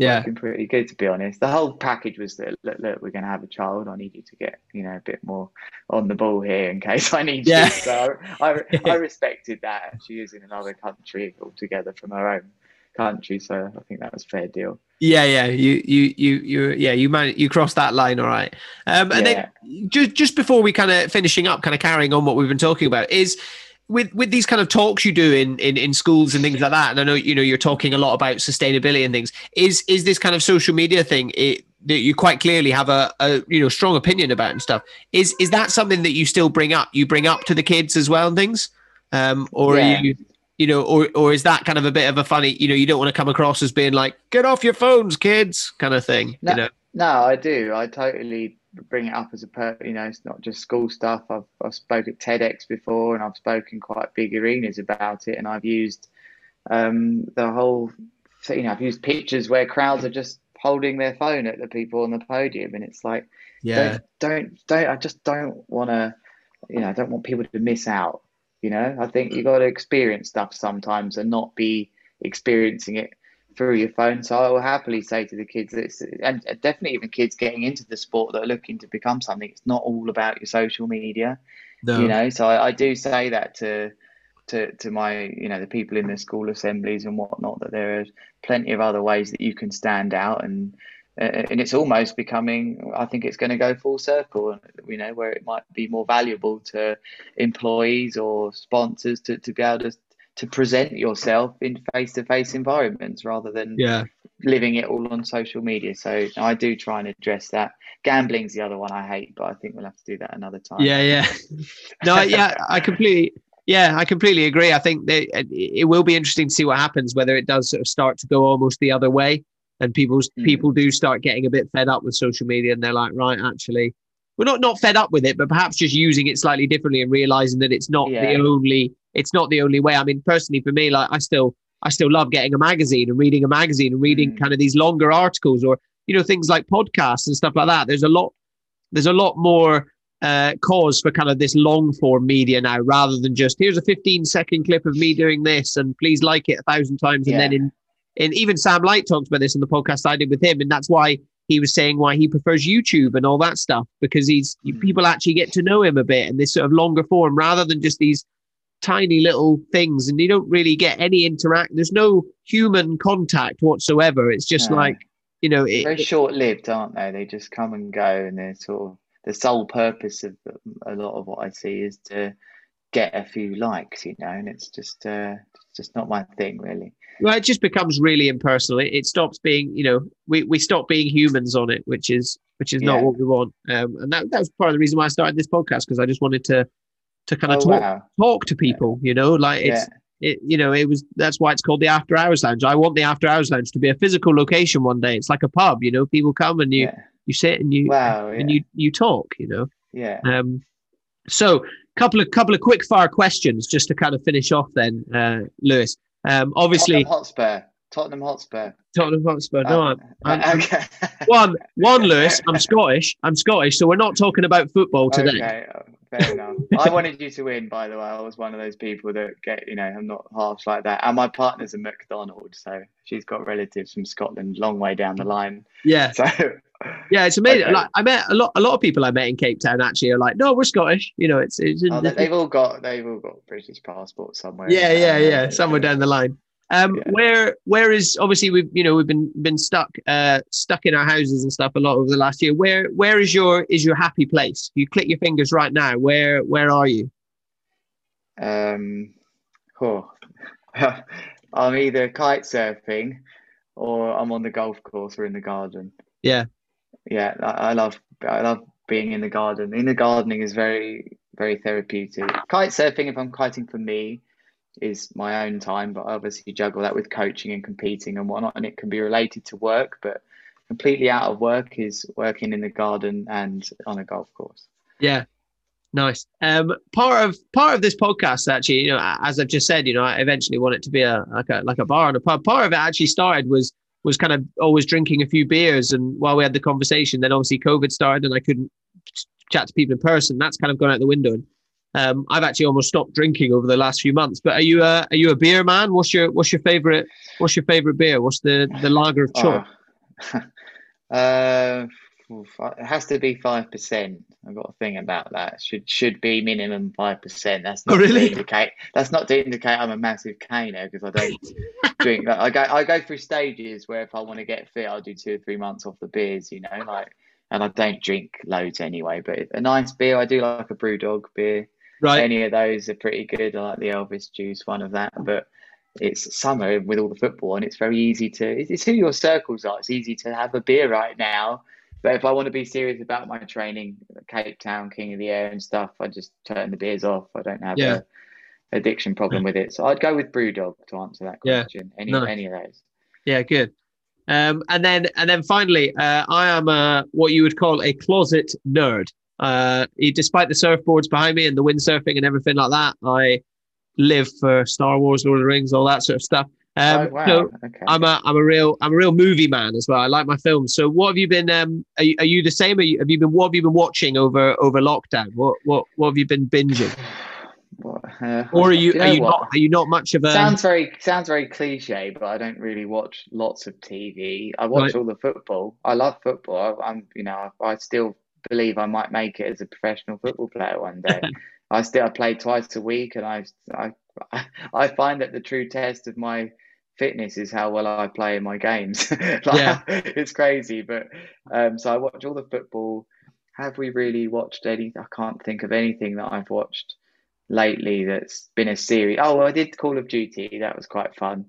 yeah. pretty good to be honest. The whole package was that look, look, we're going to have a child. I need you to get you know a bit more on the ball here in case I need yeah. you. *laughs* So I, I *laughs* respected that. She is in another country altogether from her own country, so I think that was fair deal. Yeah, yeah, you, you, you, you, yeah, you man, you crossed that line, all right. Um, and yeah. then just just before we kind of finishing up, kind of carrying on what we've been talking about is with with these kind of talks you do in, in in schools and things like that and i know you know you're talking a lot about sustainability and things is is this kind of social media thing it, that you quite clearly have a, a you know strong opinion about and stuff is is that something that you still bring up you bring up to the kids as well and things um or yeah. are you you know or or is that kind of a bit of a funny you know you don't want to come across as being like get off your phones kids kind of thing no, you know no i do i totally bring it up as a per you know it's not just school stuff. I've i've spoke at tedx before and i've spoken quite big arenas about it and i've used um, the whole you know i've used pictures where crowds are just holding their phone at the people on the podium and it's like yeah. don't don't, don't i just don't want to you know i don't want people to miss out you know? I think you got to experience stuff sometimes and not be experiencing it through your phone. So I will happily say to the kids, it's, and definitely even kids getting into the sport that are looking to become something, it's not all about your social media. No. You know, so I, I, do say that to to to my you know the people in the school assemblies and whatnot that there are plenty of other ways that you can stand out and uh, and it's almost becoming i think it's going to go full circle you know where it might be more valuable to employees or sponsors to, to be able to to present yourself in face-to-face environments rather than yeah. living it all on social media. So i do try and address that. Gambling's the other one i hate but i think we'll have to do that another time. Yeah yeah. *laughs* No yeah i completely yeah i completely agree. I think that it will be interesting to see what happens whether it does sort of start to go almost the other way and people's mm. people do start getting a bit fed up with social media and they're like right actually we're not not fed up with it but perhaps just using it slightly differently and realizing that it's not yeah. the only it's not the only way. I mean, personally, for me, like I still I still love getting a magazine and reading a magazine and reading mm. kind of these longer articles or you know things like podcasts and stuff like that. There's a lot there's a lot more uh, cause for kind of this long form media now rather than just here's a 15 second clip of me doing this and please like it a thousand times and then in in even Sam Light talks about this in the podcast I did with him and that's why he was saying why he prefers YouTube and all that stuff because he's mm. people actually get to know him a bit and this sort of longer form rather than just these tiny little things and you don't really get any interact there's no human contact whatsoever. It's just no. like you know it, very short-lived aren't they? They just come and go and they're sort of the sole purpose of a lot of what i see is to get a few likes you know and it's just uh it's just not my thing really. Well it just becomes really impersonal. It, it stops being you know we, we stop being humans on it which is which is yeah. not what we want. Um and that, that was part of the reason why i started this podcast because i just wanted to to kind of oh, talk wow. talk to people. You know, like it's yeah. it. You know, it was that's why it's called the After Hours Lounge. I want the After Hours Lounge to be a physical location one day. It's like a pub. You know, people come and you yeah. you sit and you wow, and you you talk. You know. Yeah. Um. So, couple of couple of quick fire questions just to kind of finish off then, uh, Lewis. Um. Obviously, Hotspur. Tottenham Hotspur. Tottenham Hotspur. No, I'm, uh, I'm okay. *laughs* one, one, Lewis. I'm Scottish. I'm Scottish, so we're not talking about football today. Okay, uh, fair enough. I wanted you to win, by the way. I was one of those people that get, you know, I'm not harsh like that. And my partner's a McDonald, so she's got relatives from Scotland, long way down the line. Yeah. So Yeah, it's amazing. Okay. Like I met a lot, a lot of people I met in Cape Town actually are like, no, we're Scottish. You know, it's, it's oh, they've all got they've all got British passports somewhere. Yeah, yeah, yeah, somewhere down the line. Um, yeah. where where is obviously we've you know we've been been stuck uh stuck in our houses and stuff a lot over the last year. Where where is your is your happy place? You click your fingers right now. Where where are you? Um, oh, *laughs* I'm either kite surfing or I'm on the golf course or in the garden. Yeah, yeah, I, I love I love being in the garden. In the gardening is very very therapeutic. Kite surfing, if I'm kiting for me, is my own time, but I obviously juggle that with coaching and competing and whatnot, and it can be related to work, but completely out of work is working in the garden and on a golf course. Yeah. Nice. Um, part of part of this podcast, actually, you know, as I've just said, you know, I eventually want it to be a like a like a bar and a pub. Part of it actually started was was kind of always drinking a few beers, and while we had the conversation, then obviously COVID started, and I couldn't chat to people in person. That's kind of gone out the window. And um, I've actually almost stopped drinking over the last few months. But are you a are you a beer man? What's your what's your favorite what's your favorite beer? What's the the lager of choice? Oh. *laughs* uh, it has to be five percent. I've got a thing about that. Should should be minimum five percent. That's not oh, really? to indicate. That's not to indicate I'm a massive caner because I don't *laughs* drink. I go I go through stages where if I want to get fit, I'll do two or three months off the beers. You know, like and I don't drink loads anyway. But a nice beer, I do like a BrewDog beer. Right. Any of those are pretty good. I like the Elvis juice one of that, but it's summer with all the football and it's very easy to it's who your circles are it's easy to have a beer right now but if i want to be serious about my training cape town king of the air and stuff i just turn the beers off i don't have yeah. a addiction problem with it so i'd go with brewdog to answer that question yeah. any nice. any of those yeah good um, and then and then finally uh, i am a, what you would call a closet nerd uh, despite the surfboards behind me and the windsurfing and everything like that, I live for Star Wars, Lord of the Rings, all that sort of stuff. Um, oh, wow. So okay. I'm a I'm a real I'm a real movie man as well. I like my films. So what have you been? Um, are you, are you the same? You, have you been? What have you been watching over over lockdown? What what what have you been binging? *sighs* Uh, or are you, you are you not are you not much of a sounds very sounds very cliche, but I don't really watch lots of TV. I watch right. all the football. I love football. I, am you know I, I still believe I might make it as a professional football player one day. *laughs* I still I play twice a week, and I, I I find that the true test of my fitness is how well I play in my games. *laughs* like, yeah. *laughs* it's crazy, but um, so I watch all the football. Have we really watched any? I can't think of anything that I've watched lately that's been a series. Oh, I did Call of Duty. That was quite fun.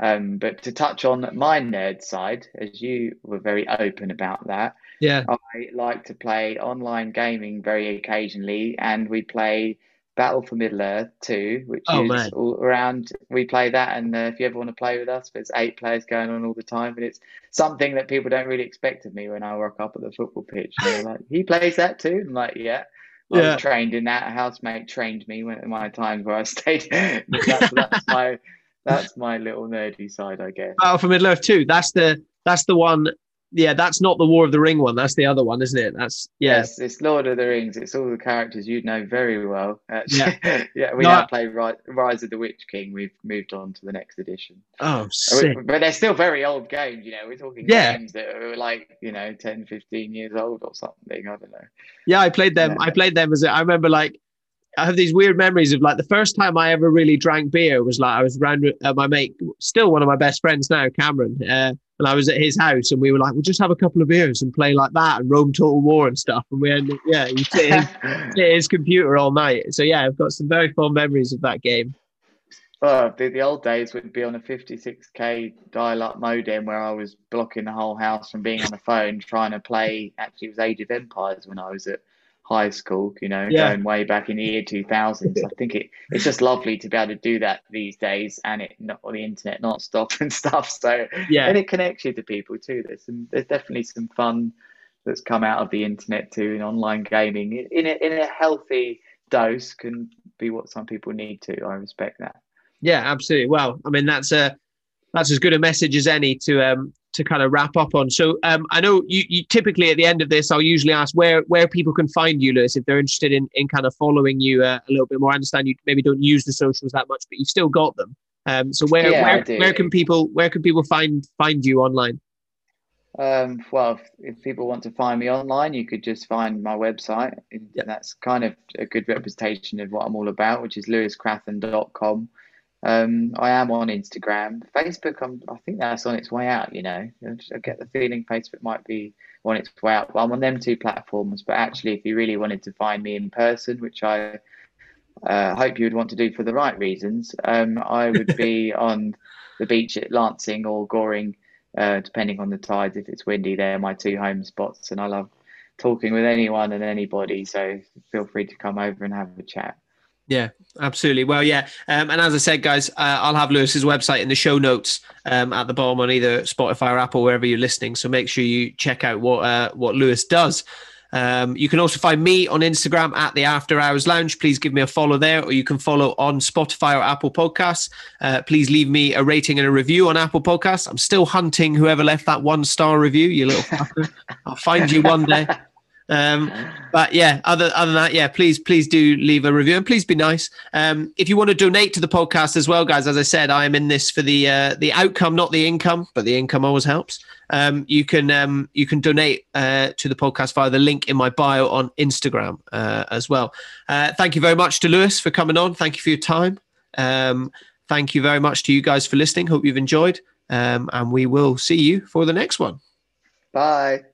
Um, but to touch on my nerd side, as you were very open about that, yeah, I like to play online gaming very occasionally, and we play Battle for Middle Earth 2, which oh, is man. all around. We play that, and uh, if you ever want to play with us, there's eight players going on all the time, and it's something that people don't really expect of me when I work up at the football pitch. They're like, he plays that too? I'm like, yeah. I yeah. was trained in that. A housemate trained me when my times where I *laughs* stayed. that's, that's my *laughs* that's my little nerdy side, I guess. Battle for Middle Earth 2. That's the that's the one yeah, that's not the War of the Ring one. That's the other one, isn't it? That's yeah. yes, it's Lord of the Rings. It's all the characters you'd know very well. Actually. Yeah, *laughs* yeah. We no, now play Rise of the Witch King. We've moved on to the next edition. Oh, uh, sick. but they're still very old games. You know, we're talking yeah. games that are like you know 10, 15 years old or something. I don't know. Yeah, I played them. Yeah. I played them as a, I remember like I have these weird memories of like the first time I ever really drank beer was like I was around uh, my mate, still one of my best friends now, Cameron. Uh, and I was at his house, and we were like, we'll just have a couple of beers and play like that and Rome Total War and stuff. And we ended, yeah, you sit at *laughs* his computer all night. So yeah, I've got some very fond memories of that game. Oh, the, the old days would be on a 56k dial-up modem where I was blocking the whole house from being on the phone trying to play. Actually, it was Age of Empires when I was at high school, you know, yeah. going way back in the year 2000s. I think it, it's just lovely to be able to do that these days and it not on the internet not stop *laughs* and stuff. So yeah, and it connects you to people too. There's some, there's definitely some fun that's come out of the internet too in online gaming in a, in a healthy dose can be what some people need to. I respect that. Yeah, absolutely. Well, I mean that's a that's as good a message as any to um to kind of wrap up on. So um, I know you, you, typically at the end of this, I'll usually ask where where people can find you, Lewis, if they're interested in in kind of following you uh, a little bit more. I understand you maybe don't use the socials that much, but you've still got them. Um, so where yeah, where, where can people where can people find find you online? Um, well, if, if, people want to find me online, you could just find my website. Yep. That's kind of a good representation of what I'm all about, which is lewiscrathern.com. Um, I am on Instagram, Facebook. I'm, I think that's on its way out. You know, I get the feeling Facebook might be on its way out. But I'm on them two platforms. But actually, if you really wanted to find me in person, which I uh, hope you would want to do for the right reasons, um, I would be *laughs* on the beach at Lancing or Goring, uh, depending on the tides. If it's windy, they're my two home spots, and I love talking with anyone and anybody. So feel free to come over and have a chat. Yeah, absolutely. Well, yeah. Um, and as I said, guys, uh, I'll have Lewis's website in the show notes um, at the bottom on either Spotify or Apple, wherever you're listening. So make sure you check out what uh, what Lewis does. Um, you can also find me on Instagram at the After Hours Lounge. Please give me a follow there, or you can follow on Spotify or Apple Podcasts. Uh, please leave me a rating and a review on Apple Podcasts. I'm still hunting whoever left that one star review, you little fucker. I'll find you one day. *laughs* Um, but yeah, other other than that, yeah, please please do leave a review and please be nice. Um, if you want to donate to the podcast as well, guys, as I said, I am in this for the uh, the outcome, not the income, but the income always helps. Um, you can um, you can donate uh, to the podcast via the link in my bio on Instagram uh, as well. Uh, thank you very much to Lewis for coming on. Thank you for your time. Um, thank you very much to you guys for listening. Hope you've enjoyed, um, and we will see you for the next one. Bye.